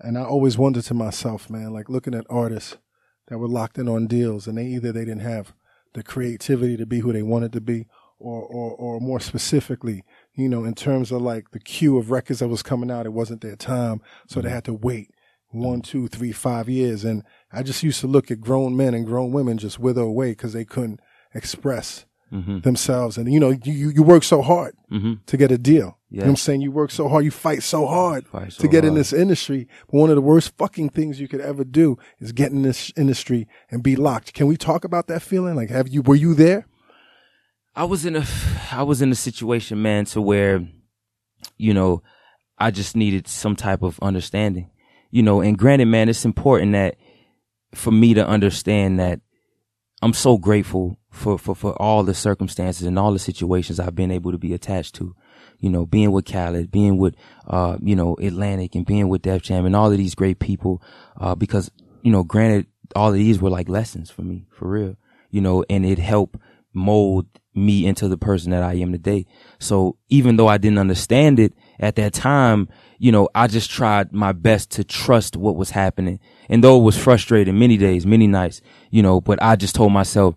And I always wondered to myself, man, like looking at artists that were locked in on deals, and they either they didn't have the creativity to be who they wanted to be, or or or more specifically, you know, in terms of like the queue of records that was coming out, it wasn't their time, so they mm-hmm. had to wait one, mm-hmm. two, three, five years. And I just used to look at grown men and grown women just wither away because they couldn't express mm-hmm. themselves. And, you know, you, you- work so hard to get a deal. You know what I'm saying? You work so hard, you fight so hard Fight so to get in this industry. But one of the worst fucking things you could ever do is get in this industry and be locked. Can we talk about that feeling? Like, have you, were you there? I was in a, I was in a situation, man, to where, you know, I just needed some type of understanding, you know, and granted, man, it's important that for me to understand that I'm so grateful for, for, for all the circumstances and all the situations I've been able to be attached to, you know, being with Khaled, being with, uh, you know, Atlantic and being with Def Jam and all of these great people, uh, because, you know, granted, all of these were like lessons for me, for real, you know, and it helped mold me into the person that I am today. So even though I didn't understand it at that time, you know, I just tried my best to trust what was happening. And though it was frustrating many days, many nights, you know, but I just told myself,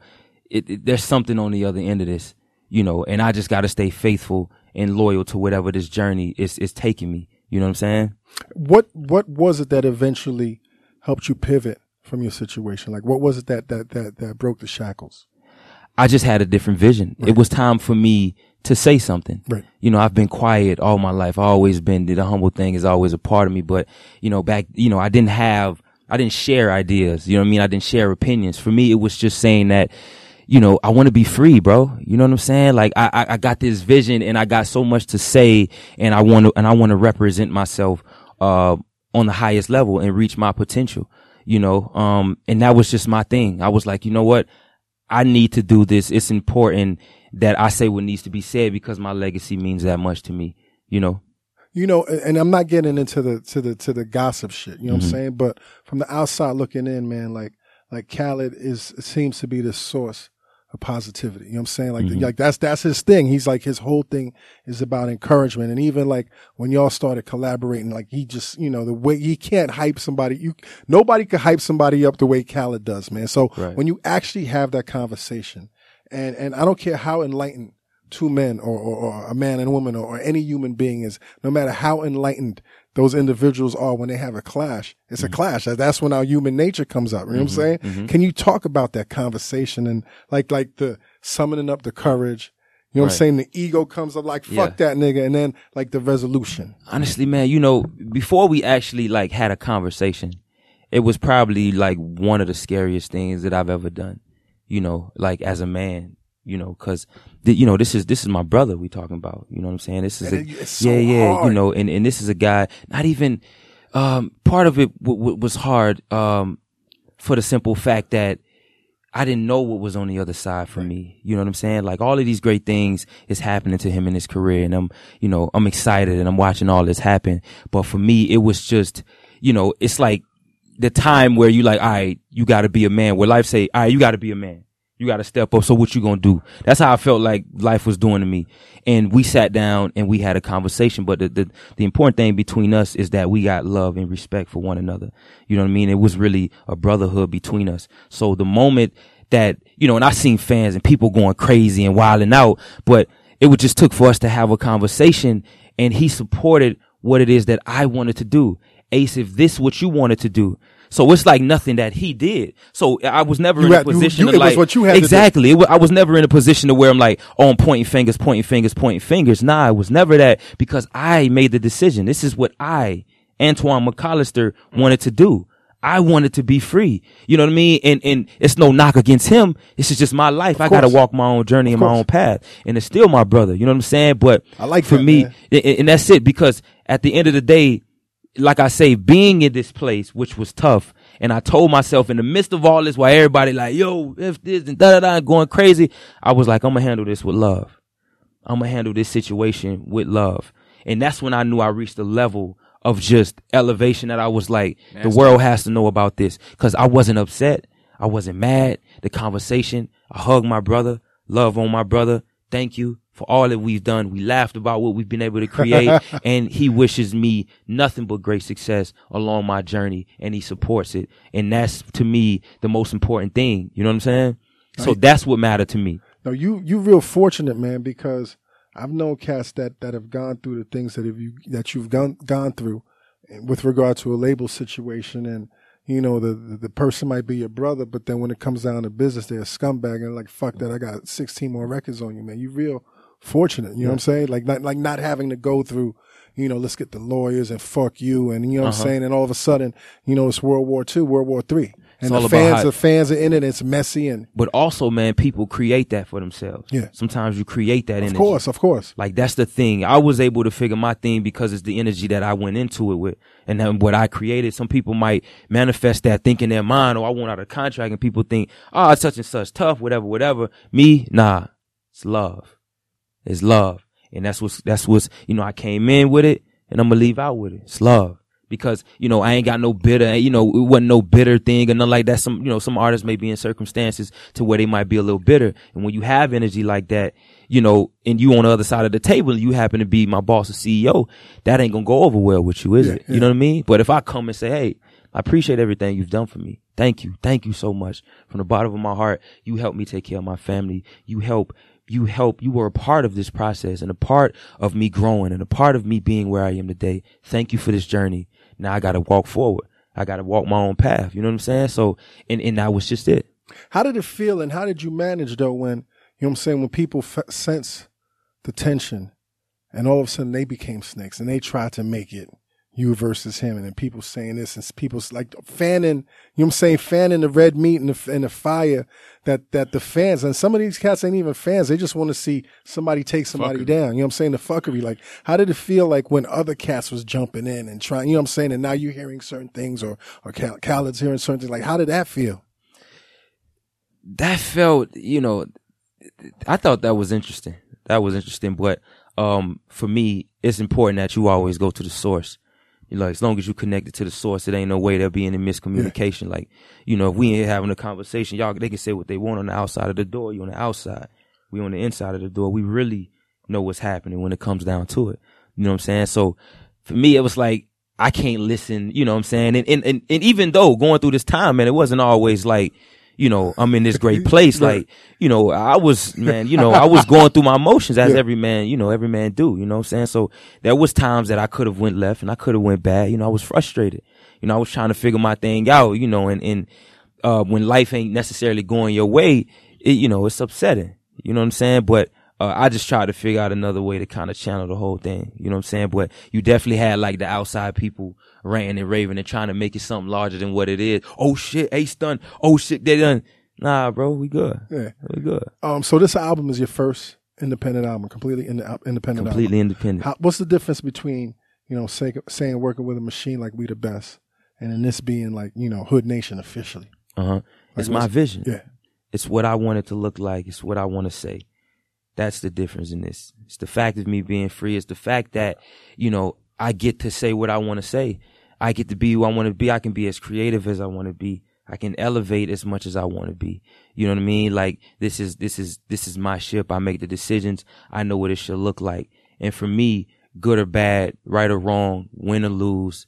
it, it- there's something on the other end of this, you know, and I just got to stay faithful and loyal to whatever this journey is, is taking me. You know what I'm saying? What, what was it that eventually helped you pivot from your situation? Like, what was it that, that, that, that broke the shackles? I just had a different vision. It was time for me to say something. Right. You know, I've been quiet all my life. I always been, the humble thing is always a part of me. But, you know, back, you know, I didn't have, I didn't share ideas. You know what I mean? I didn't share opinions. For me, it was just saying that, you know, I want to be free, bro. You know what I'm saying? Like I, I, I got this vision and I got so much to say and I want to, and I want to represent myself, uh, on the highest level and reach my potential, you know? Um, and that was just my thing. I was like, you know what? I need to do this. It's important that I say what needs to be said because my legacy means that much to me, you know? you know, and I'm not getting into the to the to the gossip shit. You know what I'm mm-hmm. saying? But from the outside looking in, man, like like Khaled is seems to be the source of positivity. You know what I'm saying? Like mm-hmm. like that's that's his thing. He's like his whole thing is about encouragement. And even like when y'all started collaborating, like he just you know the way he can't hype somebody. You nobody could hype somebody up the way Khaled does, man. So Right. when you actually have that conversation, and and I don't care how enlightened two men or, or, or a man and a woman or, or any human being is, no matter how enlightened those individuals are when they have a clash, it's a mm-hmm. clash. That's when our human nature comes out. You know what I'm mm-hmm. saying? Mm-hmm. Can you talk about that conversation and like, like the summoning up the courage? You know what I'm saying? The ego comes up like, fuck Yeah. that nigga. And then like the resolution. Honestly, man, you know, before we actually like had a conversation, it was probably like one of the scariest things that I've ever done, you know, like as a man, you know, cause the, you know, this is, this is my brother we talking about, you know what I'm saying? This is a, And so yeah, yeah, you know, and, and this is a guy, not even, um, part of it w- w- was hard, um, for the simple fact that I didn't know what was on the other side for me. You know what I'm saying? Like all of these great things is happening to him in his career and I'm, you know, I'm excited and I'm watching all this happen. But for me, it was just, you know, it's like the time where you like, all right, you gotta be a man. Where life say, all right, you gotta be a man. You gotta step up. So what you gonna do? That's how I felt like life was doing to me. And we sat down and we had a conversation. But the, the, the important thing between us is that we got love and respect for one another. You know what I mean? It was really a brotherhood between us. So the moment that, you know, and I seen fans and people going crazy and wilding out, but it would just took for us to have a conversation and he supported what it is that I wanted to do. Ace, if this what you wanted to do. So it's like nothing that he did. So I was never You in had- a position you- to it was like what you had to exactly. I was never in a position to where I'm like, oh, I'm pointing fingers, pointing fingers, pointing fingers. Nah, I was never that because I made the decision. This is what I, Antoine McColister, wanted to do. I wanted to be free. You know what I mean? And and it's no knock against him. This is just my life. I got to walk my own journey and my own path. And it's still my brother. You know what I'm saying? But I like for that, me, and, and that's it because at the end of the day, like I say, being in this place, which was tough, and I told myself in the midst of all this, while everybody like, yo, if this and da da da going crazy, I was like, I'm gonna handle this with love. I'm gonna handle this situation with love. And that's when I knew I reached a level of just elevation that I was like, the world has to know about this. Cause I wasn't upset. I wasn't mad. The conversation, I hugged my brother, love on my brother. Thank you for all that we've done. We laughed about what we've been able to create and he wishes me nothing but great success along my journey and he supports it. And that's to me the most important thing. You know what I'm saying? So that's what mattered to me. No, you you real fortunate, man, because I've known cats that that have gone through the things that have you that you've gone gone through with regard to a label situation and you know, the, the person might be your brother, but then when it comes down to business, they're a scumbag and like, fuck that, I got 16 more records on you, man. You real fortunate, you know what I'm saying? Like not like not having to go through, you know, let's get the lawyers and fuck you and you know what Uh-huh. I'm saying? And all of a sudden, you know, it's World War II, World War Three. And the fans, how- the fans are in it. It's messy and But also, man, people create that for themselves. Yeah. Sometimes you create that energy. of energy. course, of course. Like that's the thing. I was able to figure my thing because it's the energy that I went into it with, and then what I created. Some people might manifest that, think in their mind, "Oh, I want out of contract," and people think, "Oh, it's such and such tough, whatever, whatever." Me, nah, it's love. It's love, and that's what's that's what's you know. I came in with it, and I'm gonna leave out with it. It's love. Because you know I ain't got no bitter, you know it wasn't no bitter thing or nothing like that. Some you know some artists may be in circumstances to where they might be a little bitter, and when you have energy like that, you know, and you on the other side of the table, and you happen to be my boss or CEO, that ain't gonna go over well with you, is Yeah, it? You know what I mean? But if I come and say, hey, I appreciate everything you've done for me. Thank you. Thank you so much. From the bottom of my heart, you helped me take care of my family. You help, you help, you were a part of this process and a part of me growing and a part of me being where I am today. Thank you for this journey. Now I got to walk forward. I got to walk my own path. You know what I'm saying? So, and, and that was just it. How did it feel and how did you manage though when, you know what I'm saying, when people f- sense the tension and all of a sudden they became snakes and they tried to make it you versus him and then people saying this and people like fanning, you know what I'm saying, fanning the red meat and the, and the fire that, that the fans, and some of these cats ain't even fans. They just want to see somebody take somebody Fuckery. down. You know what I'm saying? The fuckery. Like, how did it feel like when other cats was jumping in and trying, you know what I'm saying? And now you're hearing certain things or, or Cal- Khaled's hearing certain things. Like, how did that feel? that felt, you know, I thought that was interesting. That was interesting, but um, for me, it's important that you always go to the source. You know, as long as you connected to the source, it ain't no way there'll be any miscommunication. Like, you know, if we ain't having a conversation, y'all they can say what they want on the outside of the door. You on the outside, we on the inside of the door. We really know what's happening when it comes down to it. You know what I'm saying? So for me, it was like I can't listen. You know what I'm saying? And and and, and even though going through this time, man, it wasn't always like. You know, I'm in this great place. Like, you know, I was, man, you know, I was going through my emotions as Yeah. every man, you know, every man do, you know what I'm saying? So there was times that I could have went left and I could have went bad. You know, I was frustrated. You know, I was trying to figure my thing out, you know, and, and, uh, when life ain't necessarily going your way, it, you know, it's upsetting. You know what I'm saying? But, uh, I just tried to figure out another way to kind of channel the whole thing. You know what I'm saying? But you definitely had like the outside people ranting and raving and trying to make it something larger than what it is. Oh shit, Ace done. Oh shit, they done. Nah, bro, we good. Yeah. We good. Um, so this album is your first independent album, completely ind- independent Completely album. independent. How, what's the difference between, you know, say, saying working with a machine like We the Best and then this being like, you know, Hood Nation officially? Uh huh. It's my vision. Yeah. It's what I want it to look like. It's what I want to say. That's the difference in this. It's the fact of me being free. It's the fact that, you know, I get to say what I want to say. I get to be who I want to be. I can be as creative as I want to be. I can elevate as much as I want to be. You know what I mean? Like this is, this is, this is my ship. I make the decisions. I know what it should look like. And for me, good or bad, right or wrong, win or lose,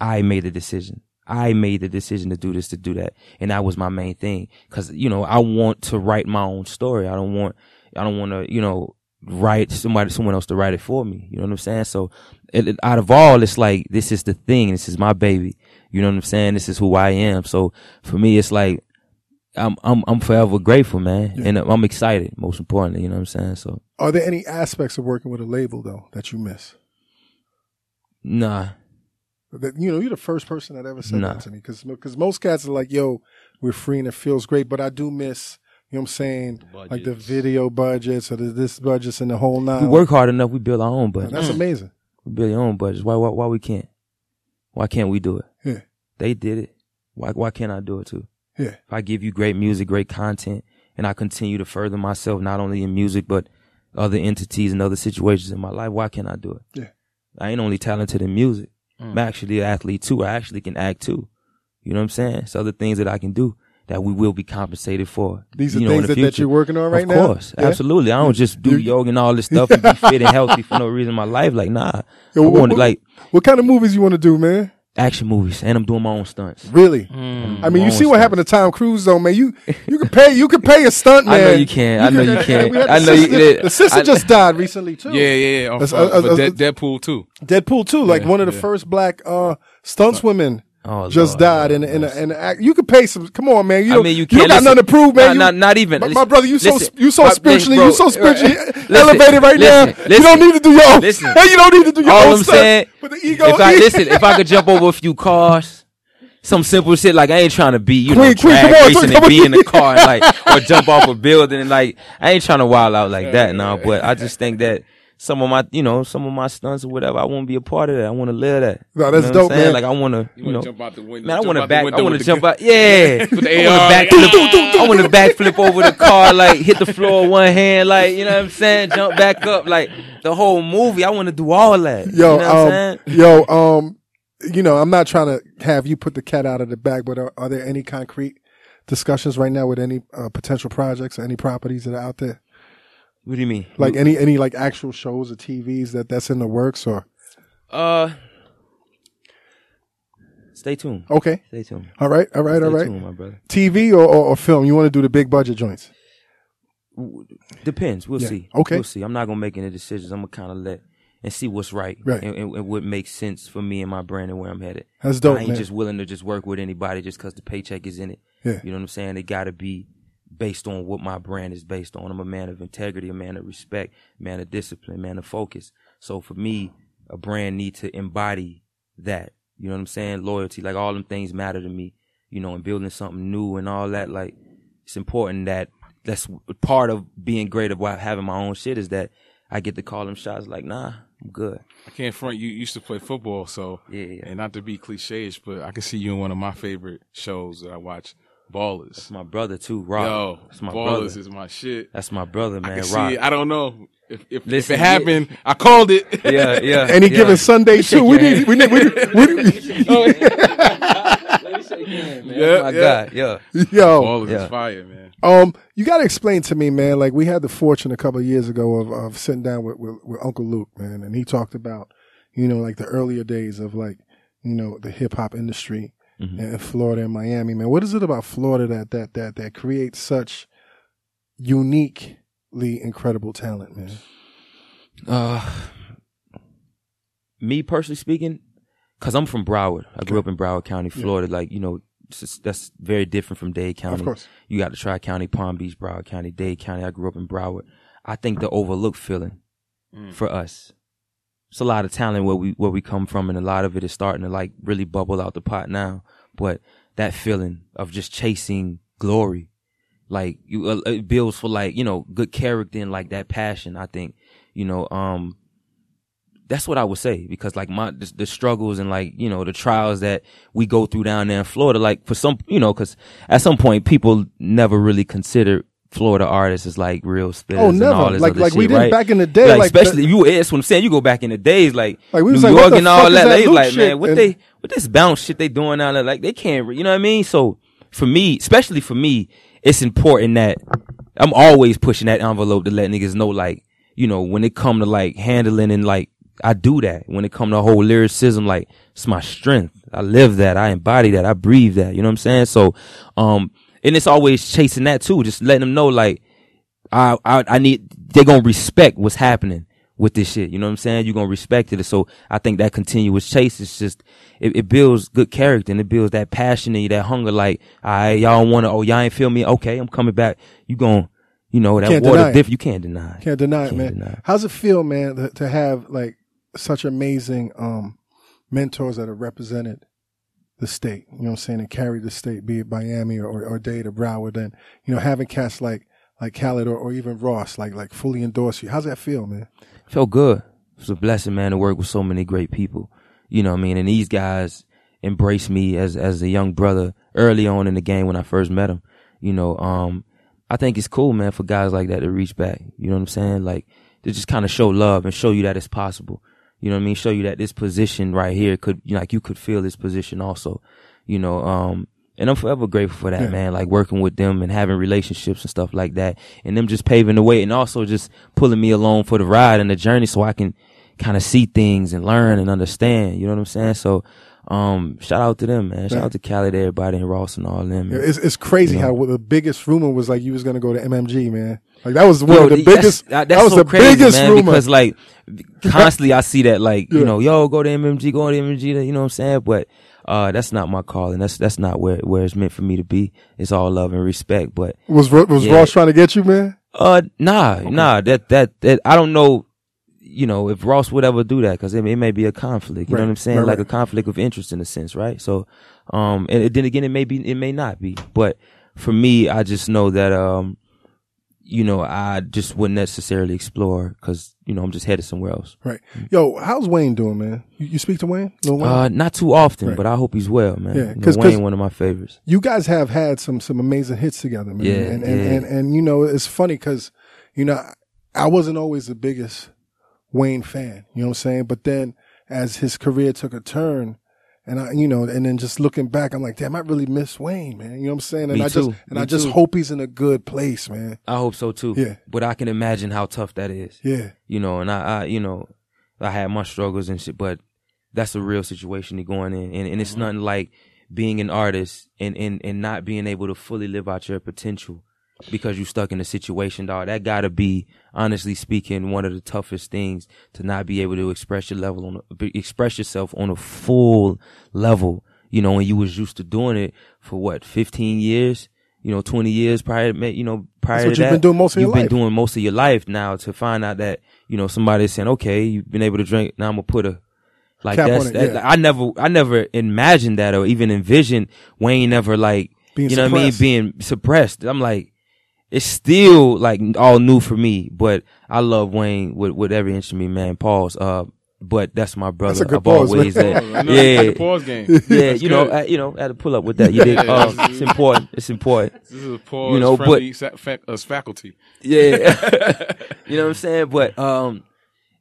I made the decision. I made the decision to do this, to do that. And that was my main thing. Cause, you know, I want to write my own story. I don't want, I don't want to, you know, write somebody, someone else to write it for me. You know what I'm saying? So it, it- out of all, it's like, this is the thing. This is my baby. You know what I'm saying? This is who I am. So for me, it's like, I'm, I'm, I'm forever grateful, man. And I'm excited, most importantly. You know what I'm saying? So, Are there any aspects of working with a label though that you miss? nah. That you know, you're the first person that ever said Nah. that to me because, because most cats are like, "Yo, we're free and it feels great," but I do miss. You know what I'm saying? Like the video budgets or the this budgets and the whole nine. We work hard enough. We build our own budget. That's mm. amazing. We build our own budgets. Why, why, why we can't? Why can't we do it? Yeah. They did it. Why, why can't I do it too? Yeah. If I give you great music, great content, and I continue to further myself, not only in music, but other entities and other situations in my life, why can't I do it? Yeah. I ain't only talented in music. Mm. I'm actually an athlete too. I actually can act too. You know what I'm saying? It's other things that I can do that we will be compensated for. These are you know, things the that, that you're working on right of now. Of course, Yeah? absolutely. I don't just do yoga and all this stuff and be fit and healthy for no reason in my life. Like, nah. Yo, I what- want what- like What kind of movies you want to do, man? action movies, and I'm doing my own stunts. Really? Mm. I mean, you Own see what happened to Tom Cruise, though, man. You you can pay you can pay a stunt man. I know you can. I know you can. I the know you- sister, the sister I- just died recently too. Yeah, yeah, yeah. Off, That's- uh, uh, uh, Deadpool too. Deadpool too, like Yeah, one of the yeah. first black uh stunts women Oh, just Lord, died, Lord, and and and you could pay some. Come on, man. You I don't, mean, you you can't got listen- nothing to prove, man. Nah, You- nah, not even. My, my Listen, brother, you so listen, you so spiritually, bro, you so spiritually elevated right now. you don't need to do your own. listen. you don't need to do your All own I'm stuff. saying, But the ego. if I listen, if I could jump over a few cars, some simple shit like I ain't trying to be, you know, Queen, Queen, drag on, racing and be in the car and like or jump off a building and like I ain't trying to wild out like that now. But I just think that some of my, you know, some of my stunts or whatever, I want to be a part of that. I want to live that. No, You that's know dope, man. Like I want to, You you know, jump out the window? Man, I want to back. I want to jump gun. out. Yeah, With the I AR. want to backflip. I want to backflip over the car, like hit the floor with one hand, like you know what I'm saying. Jump back up, like the whole movie. I want to do all that. Yo, you know what I'm um, yo, um, you know, I'm not trying to have you put the cat out of the bag, but are, are there any concrete discussions right now with any uh, potential projects or any properties that are out there? What do you mean? Like any any like actual shows or TVs that that's in the works or Uh, stay tuned. okay, Stay tuned. all right, all right, Stay all right. tuned, my brother. TV or, or, or film? You want to do the big budget joints? Depends. We'll Yeah. see. Okay. We'll see. I'm not gonna make any decisions. I'm gonna kind of let and see what's right, Right. And, and, and what makes sense for me and my brand and where I'm headed. That's dope, I ain't man. just willing to just work with anybody just because the paycheck is in it. Yeah. You know what I'm saying? It got to be based on what my brand is based on. I'm a man of integrity, a man of respect, man of discipline, man of focus. So for me, a brand need to embody that. You know what I'm saying? Loyalty, like all them things matter to me. You know, and building something new and all that. Like it's important that that's part of being great about having my own shit is that I get to call them shots. Like, nah, I'm good. I can't front. You used to play football, so Yeah, yeah. And not to be cliche-ish, but I can see you in one of my favorite shows that I watch, Ballers. It's my brother too, Rock. Yo, That's my Ballers brother. is my shit. That's my brother, I man. can Rock. see. I don't know if if, if Listen, it yeah. happened. I called it. yeah, yeah. Any yeah. given Sunday too. We need, we need, we need, we need Yeah, my yeah. God, yeah. yo. Ballers Yeah. is fire, man. Um, you got to explain to me, man. Like we had the fortune a couple of years ago of, of sitting down with, with, with Uncle Luke, man, and he talked about, you know, like the earlier days of like, you know, the hip hop industry Mhm. in Florida and Miami, man. What is it about Florida that that that that creates such uniquely incredible talent, man? Uh, me personally speaking, cause I'm from Broward. I grew up in Broward County, Florida. Like you know, just- that's very different from Dade County. Of course. You got the Tri County, Palm Beach, Broward County, Dade County. I grew up in Broward. I think the overlooked feeling for us. It's a lot of talent where we where we come from, and a lot of it is starting to like really bubble out the pot now. But that feeling of just chasing glory, like you, uh, it builds for like you know good character and like that passion. I think you know um that's what I would say because like my the, the struggles and like you know the trials that we go through down there in Florida, like for some you know because at some point people never really consider Florida artists is like real spitters. Oh, and never. all this Like- other like we did right? back in the day, Like, like especially the- you. That's what I'm saying. You go back in the days, like Like, we New like, York and all that. that They like, shit? man, what And- they what this bounce shit they doing down there? Like they can't, you know what I mean? So for me, especially for me, it's important that I'm always pushing that envelope to let niggas know, like, you know, when it come to like handling and like I do that. When it come to whole lyricism, like it's my strength. I live that. I embody that. I breathe that. You know what I'm saying? So, um, and it's always chasing that too. Just letting them know, like, I, I, I need, they're gonna respect what's happening with this shit. You know what I'm saying? You're gonna respect it. So I think that continuous chase is just, it, it builds good character and it builds that passion and that hunger. Like, all right, y'all don't wanna, oh, y'all ain't feel me. Okay, I'm coming back. You gon' you know, that Can't water diff, you can't deny. it. Can't deny it, Can't man. deny it. How's it feel, man, to, to have like such amazing um mentors that are represented the state, you know what I'm saying, and carry the state, be it Miami or, or, or Dade or Broward, and, you know, having cats like like Khaled or, or even Ross, like like fully endorse you. How's that feel, man? felt good. It was a blessing, man, to work with so many great people. You know what I mean? And these guys embraced me as as a young brother early on in the game when I first met them. You know, um, I think it's cool, man, for guys like that to reach back. You know what I'm saying? Like to just kind of show love and show you that it's possible. You know what I mean? Show you that this position right here could, you know, like you could feel this position also. You know, um, and I'm forever grateful for that, Yeah. man. Like working with them and having relationships and stuff like that, and them just paving the way, and also just pulling me along for the ride and the journey, so I can kind of see things and learn and understand. You know what I'm saying? So, um, shout out to them, man. Shout Yeah. out to Khaled, everybody, and Ross and all them. man. It's it's crazy You know. how the biggest rumor was like you was gonna go to MMG, man. Like that was one Yo, of the that's- biggest. that- that was so the crazy, biggest man, rumor. because like constantly I see that like Yeah. you know yo go to MMG go to MMG you know what I'm saying but uh, that's not my calling. That's that's not where where it's meant for me to be. It's all love and respect. But Was was Yeah. Ross trying to get you, man? uh, nah, nah. That that that I don't know. You know, if Ross would ever do that, because it, it may be a conflict. You Right, know what I'm saying? right, like right. a conflict of interest in a sense, right? So, um, and then again, it may be, it may not be. But for me, I just know that, um, you know, I just wouldn't necessarily explore because you know I'm just headed somewhere else. Right. Yo, how's Wayne doing, man? You, you speak to Wayne? Lil Wayne? Uh, not too often, Right. but I hope he's well, man. Yeah, You know, Wayne, one of my favorites. you guys have had some some amazing hits together, man. Yeah, and, and, yeah. and and you know it's funny because you know I wasn't always the biggest Wayne fan. You know what I'm saying? But then as his career took a turn. And I, you know, and then just looking back, I'm like, damn, I really miss Wayne, man. You know what I'm saying? And Me I just, too. and Me I just too. hope he's in a good place, man. I hope so too. Yeah. But I can imagine how tough that is. Yeah. You know, and I, I you know, I had my struggles and shit, but that's a real situation to going in. And, and it's mm-hmm. nothing like being an artist and, and, and not being able to fully live out your potential because you stuck in a situation, dog. That gotta be, honestly speaking, one of the toughest things to not be able to express your level on, a, express yourself on a full level. You know, when you was used to doing it for what, 15 years? You know, 20 years prior, to- you know, prior what to you've that. been doing most of your you've been life. doing most of your life now to find out that, you know, somebody's saying, okay, you've been able to drink. Now I'm gonna put a, like Cap that's, it, that, yeah. I never, I never imagined that or even envisioned Wayne ever like, Being you know what I mean? Being suppressed. I'm like, it's still like all new for me, but I love Wayne with, with every inch of me, man. Pause. Uh, but that's my brother. That's a good I've pause, always, man. I uh, know you got yeah, the pause game. yeah, That's you know. I, you know, I had to pull up with that. You did. Yeah. Um, it's important. It's important. This is a pause You know, friendly sa- fac- us faculty. Yeah. you know what I'm saying? But um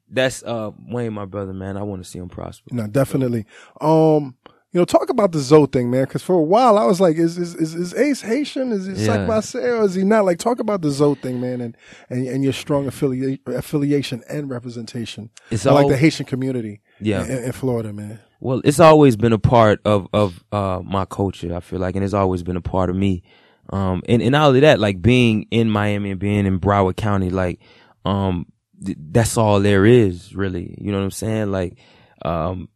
that's uh Wayne, my brother, man. I want to see him prosper. No, definitely. Um, you know, talk about the Zoe thing, man. Because for a while I was like, is is is, is Ace Haitian? Is he Yeah. Or is he not? Like, talk about the Zoe thing, man, and and, and your strong affiliate, affiliation and representation. It's I like the Haitian community. Yeah. in, in Florida, man. Well, it's always been a part of of uh my culture, I feel like, and it's always been a part of me. Um and, and not only that, like being in Miami and being in Broward County, like um th- that's all there is, really. You know what I'm saying? Like um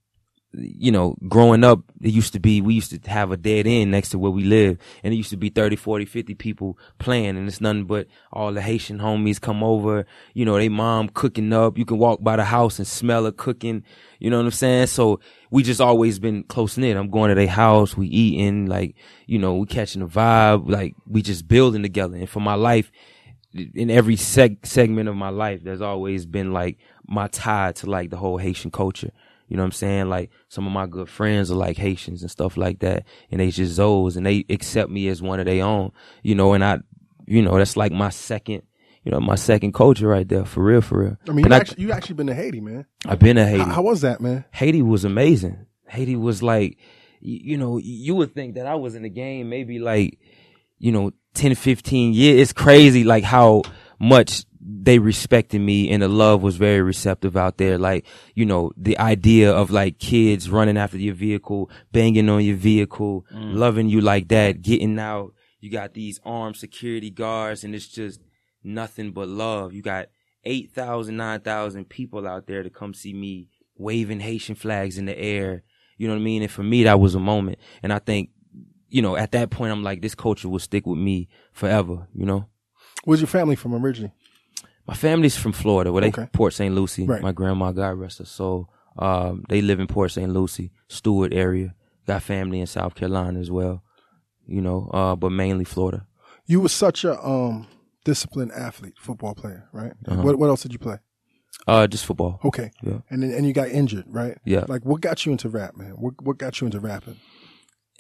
you know, growing up, it used to be, we used to have a dead end next to where we live. And it used to be 30, 40, 50 people playing. And it's nothing but all the Haitian homies come over, you know, they mom cooking up. You can walk by the house and smell her cooking. You know what I'm saying? So we just always been close knit. I'm going to their house. We eating, like, you know, we catching the vibe. Like, we just building together. And for my life, in every seg- segment of my life, there's always been like my tie to like the whole Haitian culture. You know what I'm saying? Like some of my good friends are like Haitians and stuff like that. And they just Zoes and they accept me as one of their own, you know, and I, you know, that's like my second, you know, my second culture right there. For real, for real. I mean, you actually you actually been to Haiti, man. I've been to Haiti. How, how was that, man? Haiti was amazing. Haiti was like, you know, you would think that I was in the game maybe like, you know, 10, 15 years. It's crazy like how much they respected me and the love was very receptive out there. Like, you know, the idea of like kids running after your vehicle, banging on your vehicle, mm. loving you like that, getting out. You got these armed security guards and it's just nothing but love. You got 8,000, 9,000 people out there to come see me waving Haitian flags in the air. You know what I mean? And for me, that was a moment. And I think, you know, at that point, I'm like, this culture will stick with me forever, you know? Where's your family from originally? My family's from Florida, where they Okay. Port St. Lucie. Right. My grandma, God rest her soul. Um, they live in Port St. Lucie, Stuart area. Got family in South Carolina as well. You know, uh, but mainly Florida. You were such a um disciplined athlete, football player, right? Uh-huh. What what else did you play? Uh, just football. Okay. Yeah. And then and you got injured, right? Yeah. Like what got you into rap, man? What what got you into rapping?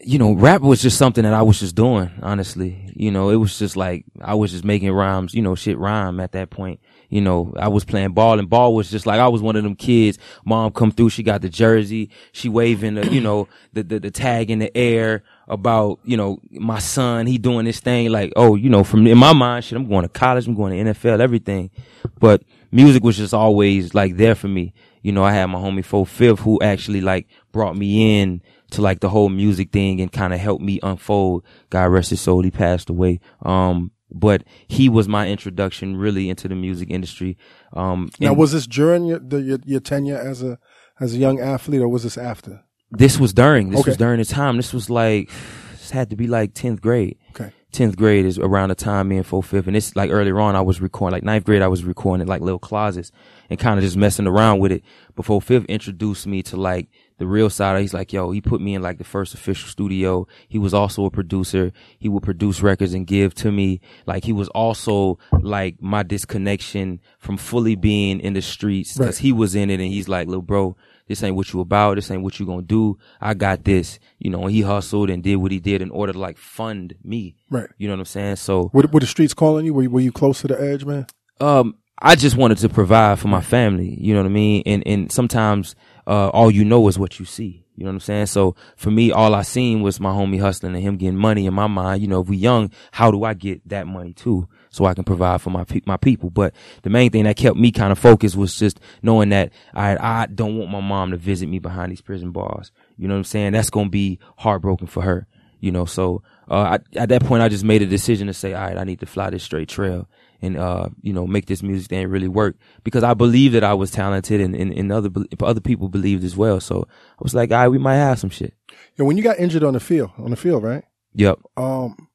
You know, rap was just something that I was just doing, honestly. You know, it was just like, I was just making rhymes, you know, shit rhyme at that point. You know, I was playing ball and ball was just like, I was one of them kids. Mom come through, she got the jersey, she waving the, you know, the, the, the tag in the air about, you know, my son, he doing this thing like, oh, you know, from in my mind, shit, I'm going to college, I'm going to NFL, everything. But music was just always like there for me. You know, I had my homie Fo Fifth who actually like brought me in to like the whole music thing and kind of helped me unfold. God rest his soul, he passed away. Um, but he was my introduction really into the music industry. Um, Now was this during your the, your, your tenure as a as a young athlete or was this after? this was during. This Okay. was during the time. This was like this had to be like tenth grade. Okay. Tenth grade is around the time me and fifth, and it's like earlier on I was recording like ninth grade I was recording in like little closets and kind of just messing around with it. Before fifth introduced me to like the real side. He's like, yo, he put me in like the first official studio. He was also a producer. He would produce records and give to me. Like he was also like my disconnection from fully being in the streets because Right. he was in it and he's like, little bro, this ain't what you about. This ain't what you gonna do. I got this. You know, and he hustled and did what he did in order to like fund me. Right. You know what I'm saying? So, Were, were the streets calling you? Were, you- were you close to the edge, man? um, I just wanted to provide for my family. You know what I mean? And, and sometimes, uh, all you know is what you see. You know what I'm saying? So for me, all I seen was my homie hustling and him getting money in my mind. You know, if we young, how do I get that money too? So I can provide for my pe- my people. But the main thing that kept me kind of focused was just knowing that I I don't want my mom to visit me behind these prison bars. You know what I'm saying? That's gonna be heartbroken for her. You know, so uh, I, at that point, I just made a decision to say, all right, I need to fly this straight trail and uh, you know, make this music thing really work because I believe that I was talented and, and, and other other people believed as well. So I was like, all right, we might have some shit. Yeah, when you got injured on the field, on the field, right? Yep. Um,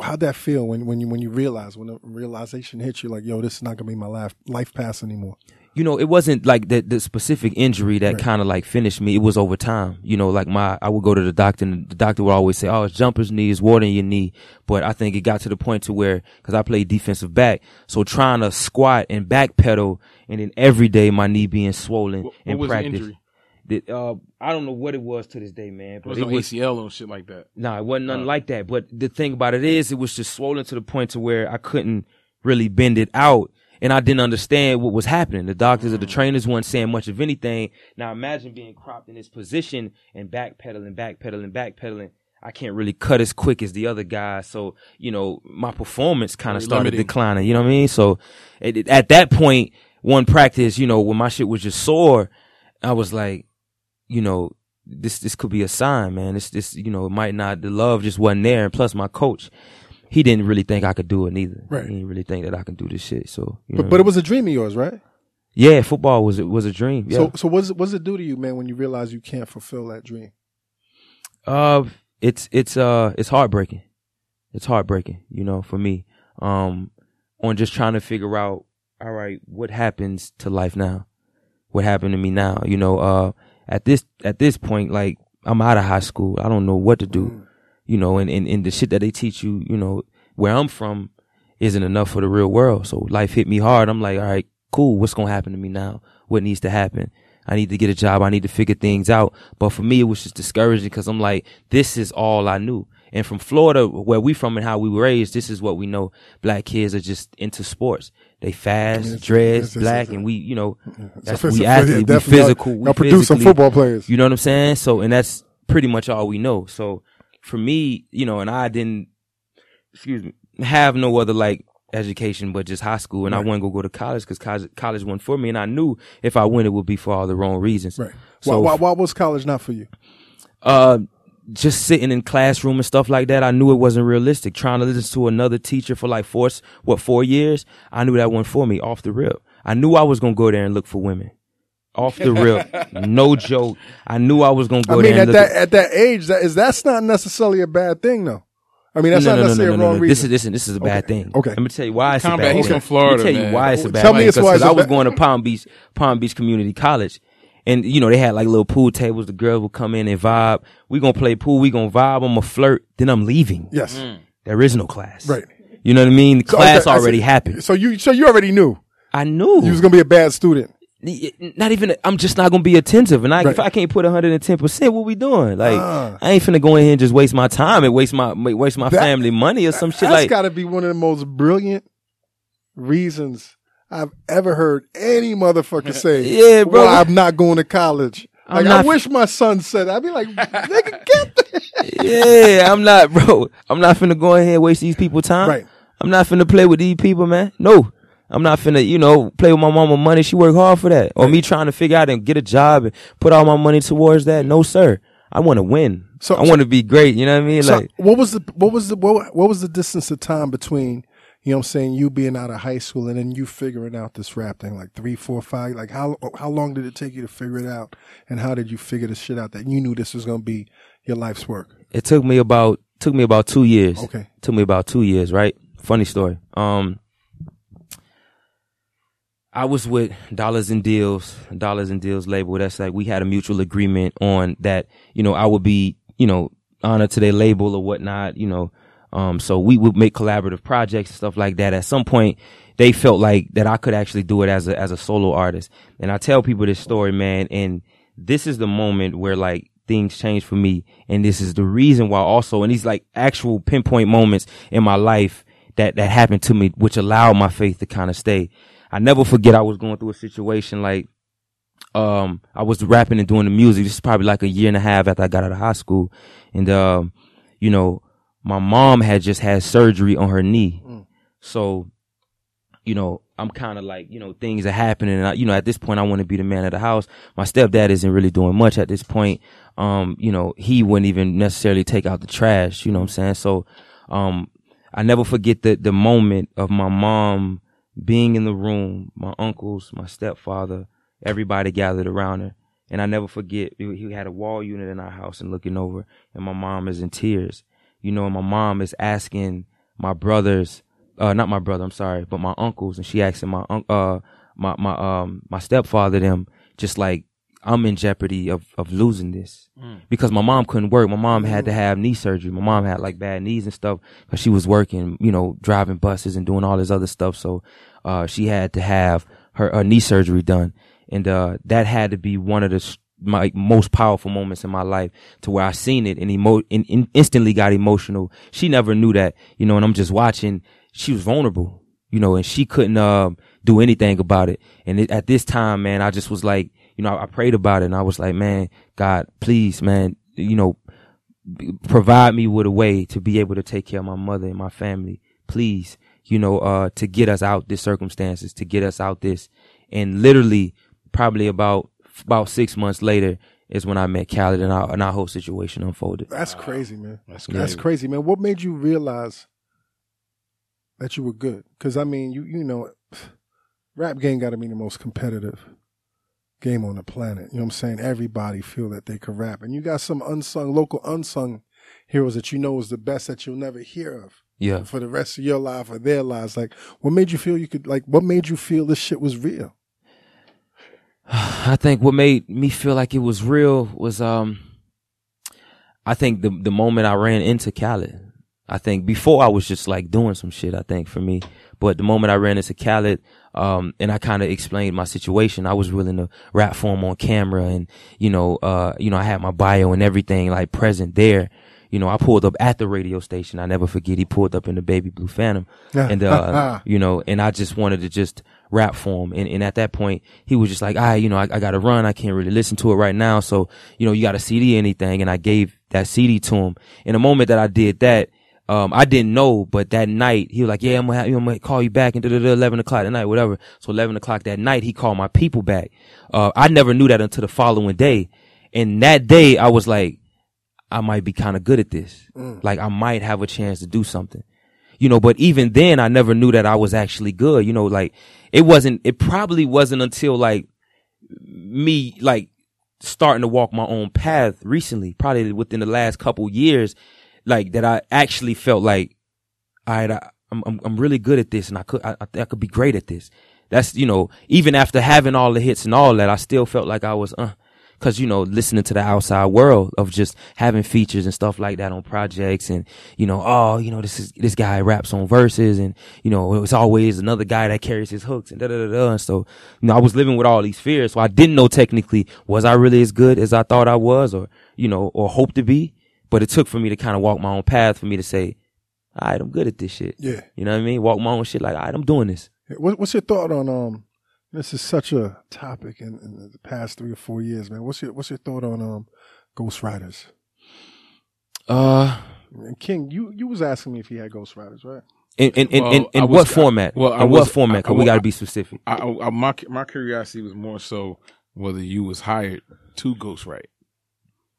how'd that feel when when you when you realize when the realization hits you like, yo, this is not gonna be my life life pass anymore? You know, it wasn't like the the specific injury that kind of like finished me. It was over time. You know, like my I would go to the doctor and the doctor would always say, "Oh, it's jumper's knee, it's water in your knee." But I think it got to the point to where because I played defensive back, so trying to squat and backpedal, and then every day my knee being swollen What, in what was practice. the injury? That, uh, I don't know what it was to this day, man. It But was it no was ACL or shit like that. Nah, it wasn't nothing Oh. like that. But the thing about it is, it was just swollen to the point to where I couldn't really bend it out, and I didn't understand what was happening. The doctors or the trainers weren't saying much of anything. Now imagine being cropped in this position and backpedaling, backpedaling, backpedaling. I can't really cut as quick as the other guy, so you know my performance kind of started limiting. declining. You know what I mean? So at, at that point, one practice, you know, when my shit was just sore, I was like, you know, this this could be a sign, man. This this you know, it might not the love just wasn't there. And plus my coach, he didn't really think I could do it neither. Right. He didn't really think that I can do this shit. So you But know, but it was a dream of yours, right? yeah, football was was a dream. Yeah. So so what's it, what's it do to you, man, when you realize you can't fulfill that dream? Uh, it's it's uh it's heartbreaking. It's heartbreaking, you know, for me. Um, on just trying to figure out, all right, what happens to life now? What happened to me now? You know, uh, at this at this point, like I'm out of high school. I don't know what to do. You know, and, and and the shit that they teach you, you know, where I'm from, isn't enough for the real world. So life hit me hard. I'm like, all right, cool. What's gonna happen to me now? What needs to happen? I need to get a job. I need to figure things out. But for me, it was just discouraging because I'm like, this is all I knew. And from Florida, where we from and how we were raised, this is what we know. Black kids are just into sports. They fast, dress, black, and we, you know, that's we athlete, we definitely y'all- physical, we y'all produce some football players. You know what I'm saying? So, and that's pretty much all we know. So for me, you know, and I didn't, excuse me, have no other like education but just high school, and I Right. wasn't gonna go to college because college, college wasn't for me, and I knew if I went, it would be for all the wrong reasons. Right. So, why, why, why was college not for you? uh, just sitting in classroom and stuff like that, I knew it wasn't realistic. Trying to listen to another teacher for like four, what four years, I knew that wasn't for me off the rip. I knew I was gonna go there and look for women. Off the rip, no joke. I knew I was gonna go I mean, and at look that at that age, that is that's not necessarily a bad thing, though. I mean, that's no, not no, no, necessarily no, a wrong no. This is reason. this is this is a bad Okay. thing. Okay. Let me tell you why it's a Combat, bad he's thing. from Florida, Let me tell you man. why it's a bad Tell me thing. it's why it's a I was going to Palm Beach, Palm Beach Community College, and you know they had like little pool tables. The girls would come in and vibe. We gonna play pool. We gonna vibe. I'm gonna flirt. Then I'm leaving. yes, mm. There is no class. right. You know what I mean? The So, class okay, I see. already happened. So you so you already knew I knew. you was gonna be a bad student. Not even I'm just not gonna be attentive, and I, Right. if I can't put 110, percent what we doing? Like Ah. I ain't finna go in here and just waste my time and waste my waste my That- family money or some shit That's like. got to be one of the most brilliant reasons I've ever heard any motherfucker say. Yeah, bro. Well, I'm not going to college. Like, not- I wish my son said. that. I'd be like, nigga, get yeah, I'm not, bro. I'm not finna go in here and waste these people time. Right. I'm not finna play with these people, man. No. I'm not finna, you know, play with my mama money. She worked hard for that. Or me trying to figure out and get a job and put all my money towards that. No, sir. I want to win. So- I want to be great. You know what I mean? So Like, what was the what was the what, what was the distance of time between you know what I'm saying, you being out of high school and then you figuring out this rap thing, like three, four, five, like how how long did it take you to figure it out? And how did you figure this shit out that you knew this was gonna be your life's work? It took me about took me about two years. Okay. Took me about two years, right? Funny story. Um I was with Dollars and Deals, Dollars and Deals label. That's like we had a mutual agreement on that, you know, I would be, you know, honored to their label or whatnot, you know. Um, so we would make collaborative projects and stuff like that. At some point, they felt like that I could actually do it as a as a solo artist. And I tell people this story, man, and this is the moment where like things changed for me. And this is the reason why also, and these like actual pinpoint moments in my life that, that happened to me, which allowed my faith to kind of stay. I never forget I was going through a situation like, um, I was rapping and doing the music. This is probably like a year and a half after I got out of high school. And, um, you know, my mom had just had surgery on her knee. So, you know, I'm kind of like, you know, things are happening. And I, you know, at this point, I want to be the man of the house. My stepdad isn't really doing much at this point. Um, you know, he wouldn't even necessarily take out the trash. You know what I'm saying? So, um, I never forget the, the moment of my mom being in the room, my uncles, my stepfather, everybody gathered around her. And I never forget, he had a wall unit in our house and looking over, and my mom is in tears. You know, my mom is asking my brothers, uh, not my brother, I'm sorry, but my uncles, and she asking my, uh, my, my, um, my stepfather, them, just like, I'm in jeopardy of, of losing this because my mom couldn't work. My mom had to have knee surgery. My mom had like bad knees and stuff because she was working, you know, driving buses and doing all this other stuff. So, uh, she had to have her, her knee surgery done. And, uh, that had to be one of the, my most powerful moments in my life to where I seen it and emo, and, and instantly got emotional. She never knew that, you know, and I'm just watching. She was vulnerable, you know, and she couldn't, um, do anything about it. And it, at this time, man, I just was like, you know, I prayed about it and I was like, man, God, please, man, you know, b- provide me with a way to be able to take care of my mother and my family, please, you know, uh, to get us out this circumstances, to get us out this. And literally, probably about, about six months later is when I met Khaled and our, and our whole situation unfolded. That's crazy, man. That's That's crazy. crazy, man. What made you realize that you were good? Because I mean, you you know, rap game got to be the most competitive game on the planet. You know what I'm saying? Everybody feel that they can rap, and you got some unsung, local unsung heroes that you know is the best that you'll never hear of Yeah. for the rest of your life or their lives. Like, what made you feel you could like? What made you feel this shit was real? I think what made me feel like it was real was um I think the the moment I ran into Khaled. I think before I was just like doing some shit, I think for me. But the moment I ran into Khaled, um, and I kind of explained my situation, I was willing to rap for him on camera and, you know, uh, you know, I had my bio and everything like present there. You know, I pulled up at the radio station. I never forget he pulled up in the baby blue phantom. and, uh, you know, and I just wanted to just rap for him. And, and at that point, he was just like, ah, you know, I, I got to run. I can't really listen to it right now. So, you know, you got a CD anything. And I gave that CD to him. In the moment that I did that, um, I didn't know, but that night he was like, yeah, I'm gonna, have, I'm gonna call you back and 11 o'clock at night, whatever. So 11 o'clock that night, he called my people back. Uh, I never knew that until the following day. And that day I was like, I might be kind of good at this. Like I might have a chance to do something. You know, but even then I never knew that I was actually good. You know, like it wasn't, it probably wasn't until like me, like starting to walk my own path recently, probably within the last couple years, like that I actually felt like, all right, I, I'm, I'm, I'm really good at this and I could, I, I, could be great at this. That's, you know, even after having all the hits and all that, I still felt like I was, uh, cause, you know, listening to the outside world of just having features and stuff like that on projects and, you know, oh, you know, this is, this guy raps on verses and, you know, it's always another guy that carries his hooks and da da da da. And so, you know, I was living with all these fears. So I didn't know technically, was I really as good as I thought I was or, you know, or hope to be? But it took for me to kind of walk my own path for me to say, all right, I'm good at this shit. Yeah. You know what I mean? Walk my own shit like, all right, I'm doing this. What, what's your thought on um? This is such a topic in, in the past three or four years, man. What's your What's your thought on um, ghostwriters? Uh, And King, you you was asking me if he had ghostwriters, right? in, in, in, Well, in, in I what was- I- format? well, I in was- what format? I- Cause we got to be specific. I, I, my my curiosity was more so whether you was hired to ghostwrite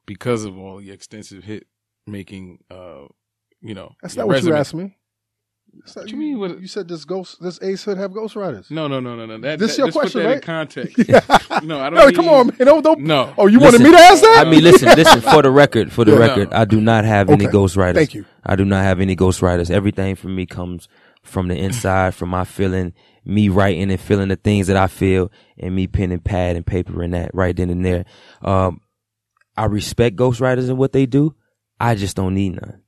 because of all your extensive hit making. Uh, you know, That's not what you asked me. So What you mean? What- You said this ghost, this Ace Hood have ghostwriters. No, no, no, no, no. That, This that, your let's question, put that right? in context. no, I don't. No, need- come on, man. Don't, don't. No. Oh, you wanted me to ask that? I mean, listen, listen. For the record, for the Yeah. record, I do not have any Okay. ghostwriters. Thank you. I do not have any ghostwriters. Everything from me comes from the inside, from my feeling, me writing and feeling the things that I feel, and me pen and pad and paper and that right then and there. Um, I respect ghostwriters and what they do. I just don't need none.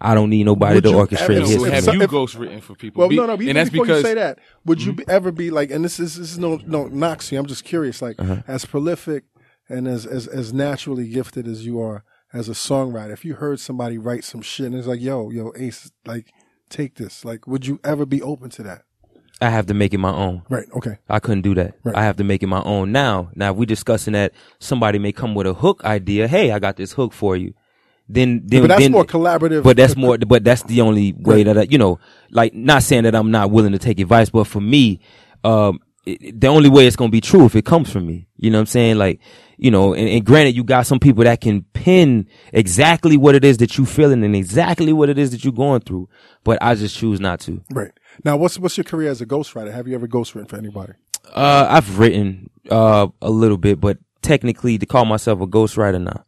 I don't need nobody Would to orchestrate ever- So his. have you if- ghost written for people? Well, Be- no, no. Even and that's before because you say that, would you mm-hmm. be, ever be like? And this is this is no no knocks you. I'm just curious. Like uh-huh. as prolific and as as as naturally gifted as you are as a songwriter, if you heard somebody write some shit and it's like, yo, yo, Ace, like take this. Like, would you ever be open to that? I have to make it my own. Right. Okay. I couldn't do that. Right. I have to make it my own now. Now, if we discussing that somebody may come with a hook idea. Hey, I got this hook for you. Then, then, But that's then- more collaborative. But that's more, but that's the only way that I, you know, like not saying that I'm not willing to take advice, but for me, um, it, the only way it's going to be true if it comes from me. You know what I'm saying? Like, you know, and, and granted, you got some people that can pin exactly what it is that you're feeling and exactly what it is that you're going through, but I just choose not to. right now. What's what's your career as a ghostwriter? Have you ever ghostwritten for anybody? Uh, I've written uh a little bit, but technically to call myself a ghostwriter now.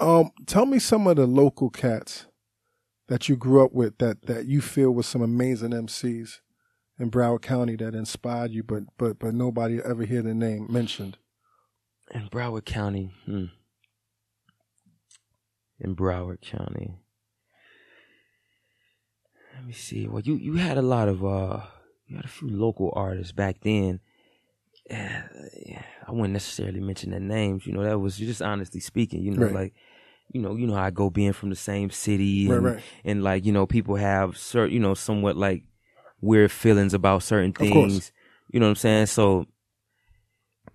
Um, tell me some of the local cats that you grew up with that that you feel was some amazing MCs in Broward County that inspired you, but but but nobody ever hear the name mentioned. In Broward County, hmm. In Broward County. Me see. Well, you you had a lot of uh, you had a few local artists back then. Eh, I wouldn't necessarily mention their names. You know, that was just honestly speaking. You know, Right. like you know, you know how I go being from the same city, Right, and, right. and like you know, people have certain, you know, somewhat like weird feelings about certain things. You know what I'm saying? So,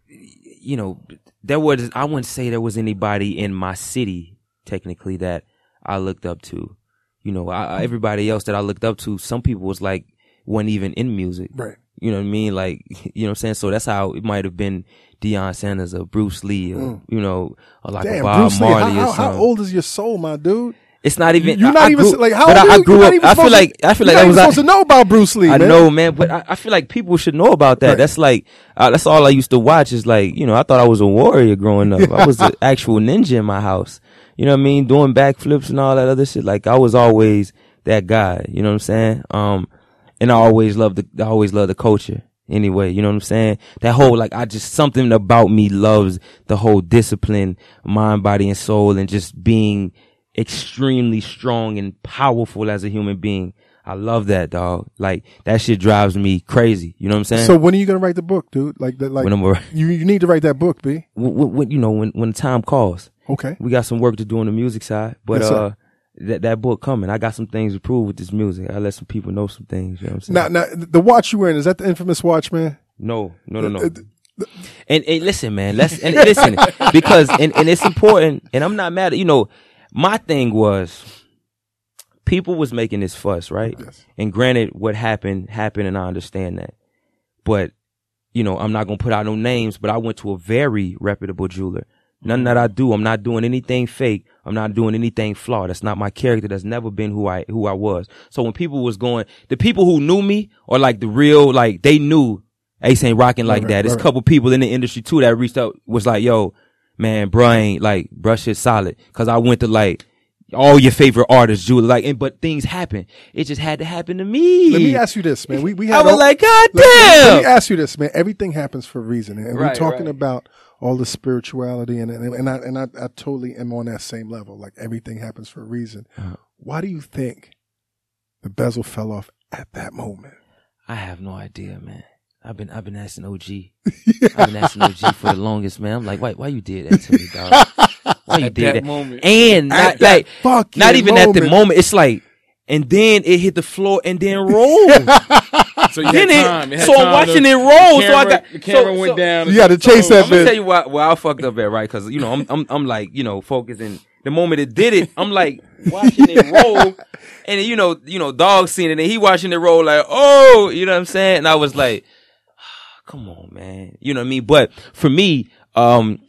you know, there was I wouldn't say there was anybody in my city technically that I looked up to. You know, I, I- everybody else that I looked up to, some people was like wasn't even in music. Right. You know what I mean? Like, you know what I'm saying? So that's how it might have been Deion Sanders or Bruce Lee or, you know, or like a Mm. Damn, Bob Bruce Lee, Marley how, or how, how old is your soul, my dude? It's not even. You're not I even grew- like how old I, I grew You're not up. I feel like I feel like I was supposed to know about Bruce Lee. I man. know, man, but I, I feel like people should know about that. Right. That's like uh, that's all I used to watch. Is like you know, I thought I was a warrior growing up. I was an actual ninja in my house. You know what I mean? Doing backflips and all that other shit. Like I was always that guy. You know what I'm saying? Um, and I always loved the I always loved the culture. Anyway, you know what I'm saying? That whole like I just something about me loves the whole discipline, mind, body, and soul, and just being extremely strong and powerful as a human being. I love that, dog. Like that shit drives me crazy. You know what I'm saying? So when are you gonna write the book, dude? Like that, like When I'm you you need to write that book, B. when, when, you know, when when the time calls, Okay. we got some work to do on the music side. But Yes, uh, that that book coming. I got some things to prove with this music. I let some people know some things. You know what I'm saying? Now, now the watch you wearing is that the infamous watch, man? No, no, no, no. Uh, And, and listen, man, let's and listen because and, and it's important. And I'm not mad at you know. My thing was people was making this fuss, right? Yes. And granted, what happened happened, and I understand that. But you know, I'm not gonna put out no names. But I went to a very reputable jeweler. None that I do, I'm not doing anything fake. I'm not doing anything flawed. That's not my character. That's never been who I who I was. So when people was going, the people who knew me or like the real, like they knew Ace ain't rocking like Right, that. There's a couple people in the industry too that reached out was like, yo, man, bruh ain't like bruh shit solid. Cause I went to like all your favorite artists, jeweler, like, and but things happen. It just had to happen to me. Let me ask you this, man. We we I was all- like, God Let, let damn. me ask you this, man. Everything happens for a reason, and we're talking right. about all the spirituality, and and, and I and I, I totally am on that same level. Like everything happens for a reason. Uh-huh. Why do you think the bezel fell off at that moment? I have no idea, man. I've been I've been asking OG. I've been asking OG for the longest, man. I'm like, why why you did that to me, dog? Why you At did that that? moment. And not At that like fucking not even at the moment. moment. It's like and then it hit the floor and then rolled. So you then had it, time. It had so I'm watching to- it roll. The so I camera, got the camera so- went so- down. You had to chase that I'm gonna tell you why where I fucked up at, right? Because you know I'm I'm I'm like you know focusing. The moment it did it, I'm like watching it roll, and you know you know dog seen it, and he watching it roll like oh, you know what I'm saying? And I was like, come on, man, you know what I mean? But for me, um.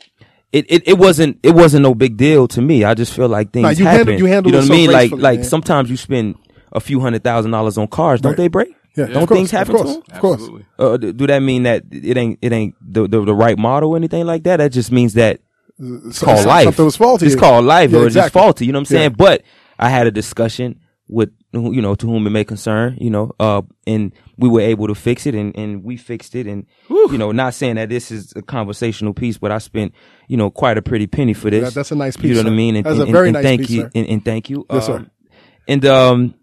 It, it, it wasn't it wasn't no big deal to me. I just feel like things Nah, you happen. handled- you handled know what I mean? Like like man. sometimes you spend a few hundred thousand dollars on cars, don't Right. they break? Yeah, Don't of course, things happen of to course, them? Of course. Uh, do that mean that it ain't it ain't the, the the right model or anything like that? That just means that it's So- called so- life. Something was faulty. It's called life, Yeah, or it's exactly. just faulty. You know what I'm Yeah. saying? But I had a discussion with who- you know to whom it may concern. You know, uh, and we were able to fix it, and and we fixed it, and you know, not saying that this is a conversational piece, but I spent you know quite a pretty penny for this. That- that's a nice You piece, know what I sir. mean? And, That's a very and nice thank piece, you, sir. and, and thank you. Yes, sir. Um, And um,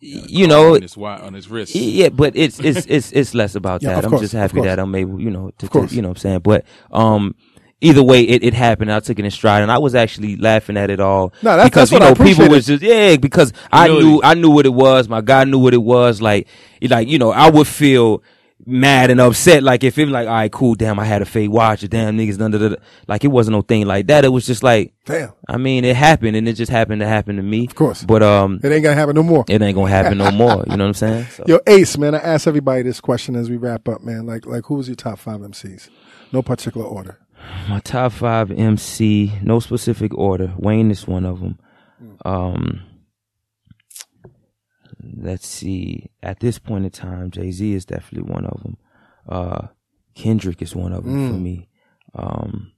you know, on his, on his wrist. yeah, but it's it's it's it's less about Yeah, that. of I'm course, just happy that I'm able, you know, to, to you know what I'm saying. But um either way it, it happened. I took it in stride and I was actually laughing at it all. No, that's- because that's what you I know, people appreciate was just yeah, because I Humility. knew I knew what it was. My guy knew what it was. Like like, you know, I would feel mad and upset like if it was like, all right, cool, damn, I had a fake watch, or damn niggas done da, da, da. like it wasn't no thing like that. It was just like Damn. I mean, it happened and it just happened to happen to me. Of course. But um It ain't gonna happen no more. it ain't gonna happen no more. You know what I'm saying? So. Yo, Ace, man, I ask everybody this question as we wrap up, man. Like, like, who's your top five MCs? No particular order. My top five MC, no specific order. Wayne is one of them. Um, let's see. At this point in time, Jay Z is definitely one of them. Uh, Kendrick is one of them for me. Um,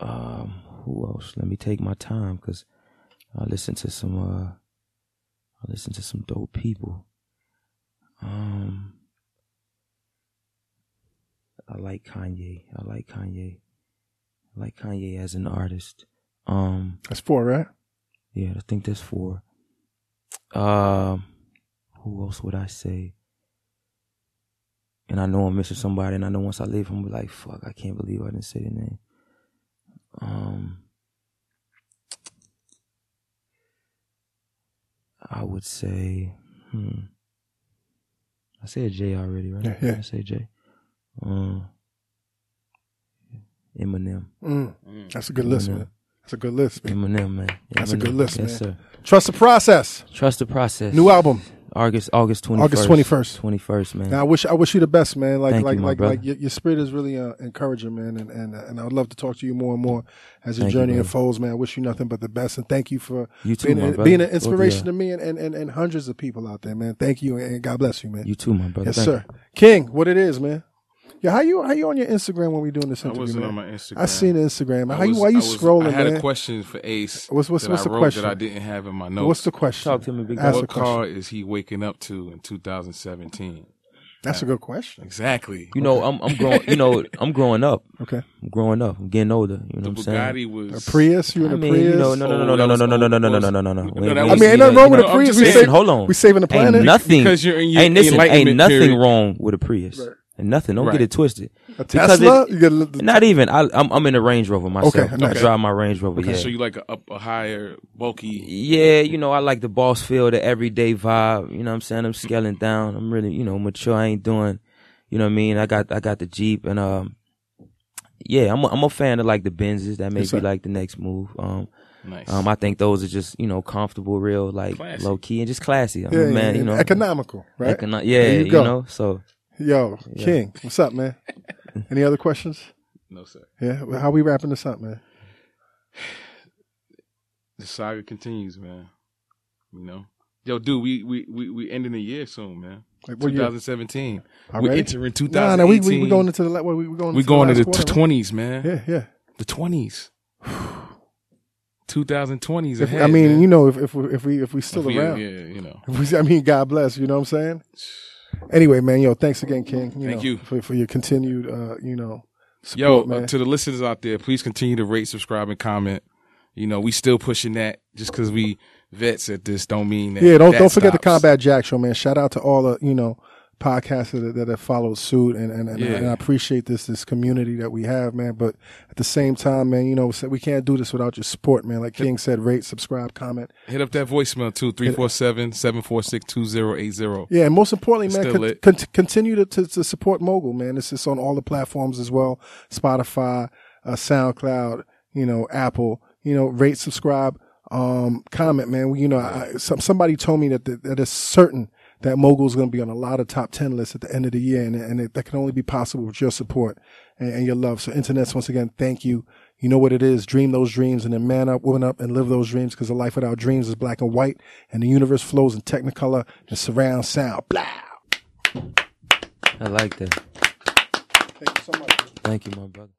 um, who else? Let me take my time because I listen to some. Uh, I listen to some dope people. Um. I like Kanye. I like Kanye. I like Kanye as an artist. Um, That's four, right? yeah, I think that's four. Um, who else would I say? And I know I'm missing somebody, and I know once I leave, I'm like, "Fuck, I can't believe I didn't say the name." Um, I would say, hmm. I said Jay already, right? Yeah, yeah. I say Jay. Um, Eminem. Mm. That's a good list, man. That's a good list, man. Eminem, man. That's a good list, yes, man. sir. Trust the process. Trust the process. New album. August August twenty August 21st. Twenty first, man. Now, I wish I wish you the best, man. Like Thank like you, my like brother. like your, your spirit is really uh, encouraging, man, and and and I would love to talk to you more and more as your Thank you, journey brother. unfolds, man. I wish you nothing but the best, and thank you for You too, being, my an- brother. being an inspiration y'all. to me and, and, and, and hundreds of people out there, man. Thank you, and God bless you, man. you too, my brother. yes, Thank sir. King, what it is, man. Yeah, how you how you on your Instagram when we doing this I interview? wasn't man? on my Instagram. I seen the Instagram. I How you why you I was- scrolling, I had man? a question for Ace. What's- what's- that what's I the wrote question? That I didn't have in my notes. What's the question? Talk to me, big Ask guy. the what question. car is he waking up to in 2017? That's a good question. Exactly. You know, I'm I'm growing. You know, I'm growing up. Okay, I'm growing up. I'm getting older. You know the what I'm saying? Bugatti was a Prius. You in I a mean, Prius? you know, no, no, no, Oh, no, no, no, no, no, no, no, no, no, no, no, no. No, Wait, I mean, ain't nothing wrong with a Prius. We saying- Listen, hold on. we saving the planet. Ain't nothing. Because you're in your ain't listen. Ain't nothing wrong with a Prius. Right. And nothing. Don't get it twisted. A Tesla. it- you get a little- Not even. I, I'm I'm in a Range Rover myself. Okay, nice. I drive my Range Rover. Yeah. So you like a, up, a higher, bulky. Yeah, you know, I like the boss feel, the everyday vibe. You know what I'm saying? I'm scaling down. I'm really, you know, mature. I ain't doing, you know what I mean? I got, I got the Jeep and, um, yeah, I'm a, I'm a fan of like the Benzes. That may Yes, be sir. like the next move. Um, Nice. um, I think those are just, you know, comfortable, real, like Classy. low key and just classy. I'm yeah, man, yeah, you know. economical, right? econo- yeah, There you you, know, so Yo, Yeah. King, what's up, man? Any other questions? no, sir. Yeah, well, how we wrapping this up, man? The saga continues, man. You know? Yo, dude, we, we, we, we ending the year soon, man. Like what year? 2017. We're entering 2018. nah, we we, we going into the we we going we going the into the quarter, 20s, man. Yeah, yeah. The 20s. 2020s If, ahead. I mean, man. you know, if if we if we if we still If we- around, Yeah, you know. If we- I mean, God bless. You know what I'm saying? Anyway, man, yo, thanks again, King. You Thank know, you. for for your continued, uh, you know, support, Yo, uh, to the listeners out there, please continue to rate, subscribe, and comment. You know, we still pushing that. Just because we vets at this, don't mean that. yeah, don't don't forget the. Combat Jack Show, man. Shout out to all the you know podcasts that, that have followed suit, and and, and, I, Yeah. and I appreciate this this community that we have, man. But at the same time, man, you know, we can't do this without your support, man. Like King said, rate, subscribe, comment. Hit up that voicemail too, 347-746-2080. Yeah, and most importantly, It's man, con- con- continue to, to, to support Mogul, man. It's just on all the platforms as well Spotify, uh, SoundCloud, you know, Apple, you know, rate, subscribe, um, comment, man. We, you know, I, some, somebody told me that, that, that it's certain that Mogul is going to be on a lot of top 10 lists at the end of the year, and, and it, that can only be possible with your support and, and your love. So, Internets, once again, thank you. You know what it is. Dream those dreams and then man up, woman up, and live those dreams because a life without dreams is black and white, and the universe flows in technicolor and surround sound. Blah. I like that. Thank you so much. Thank you, my brother.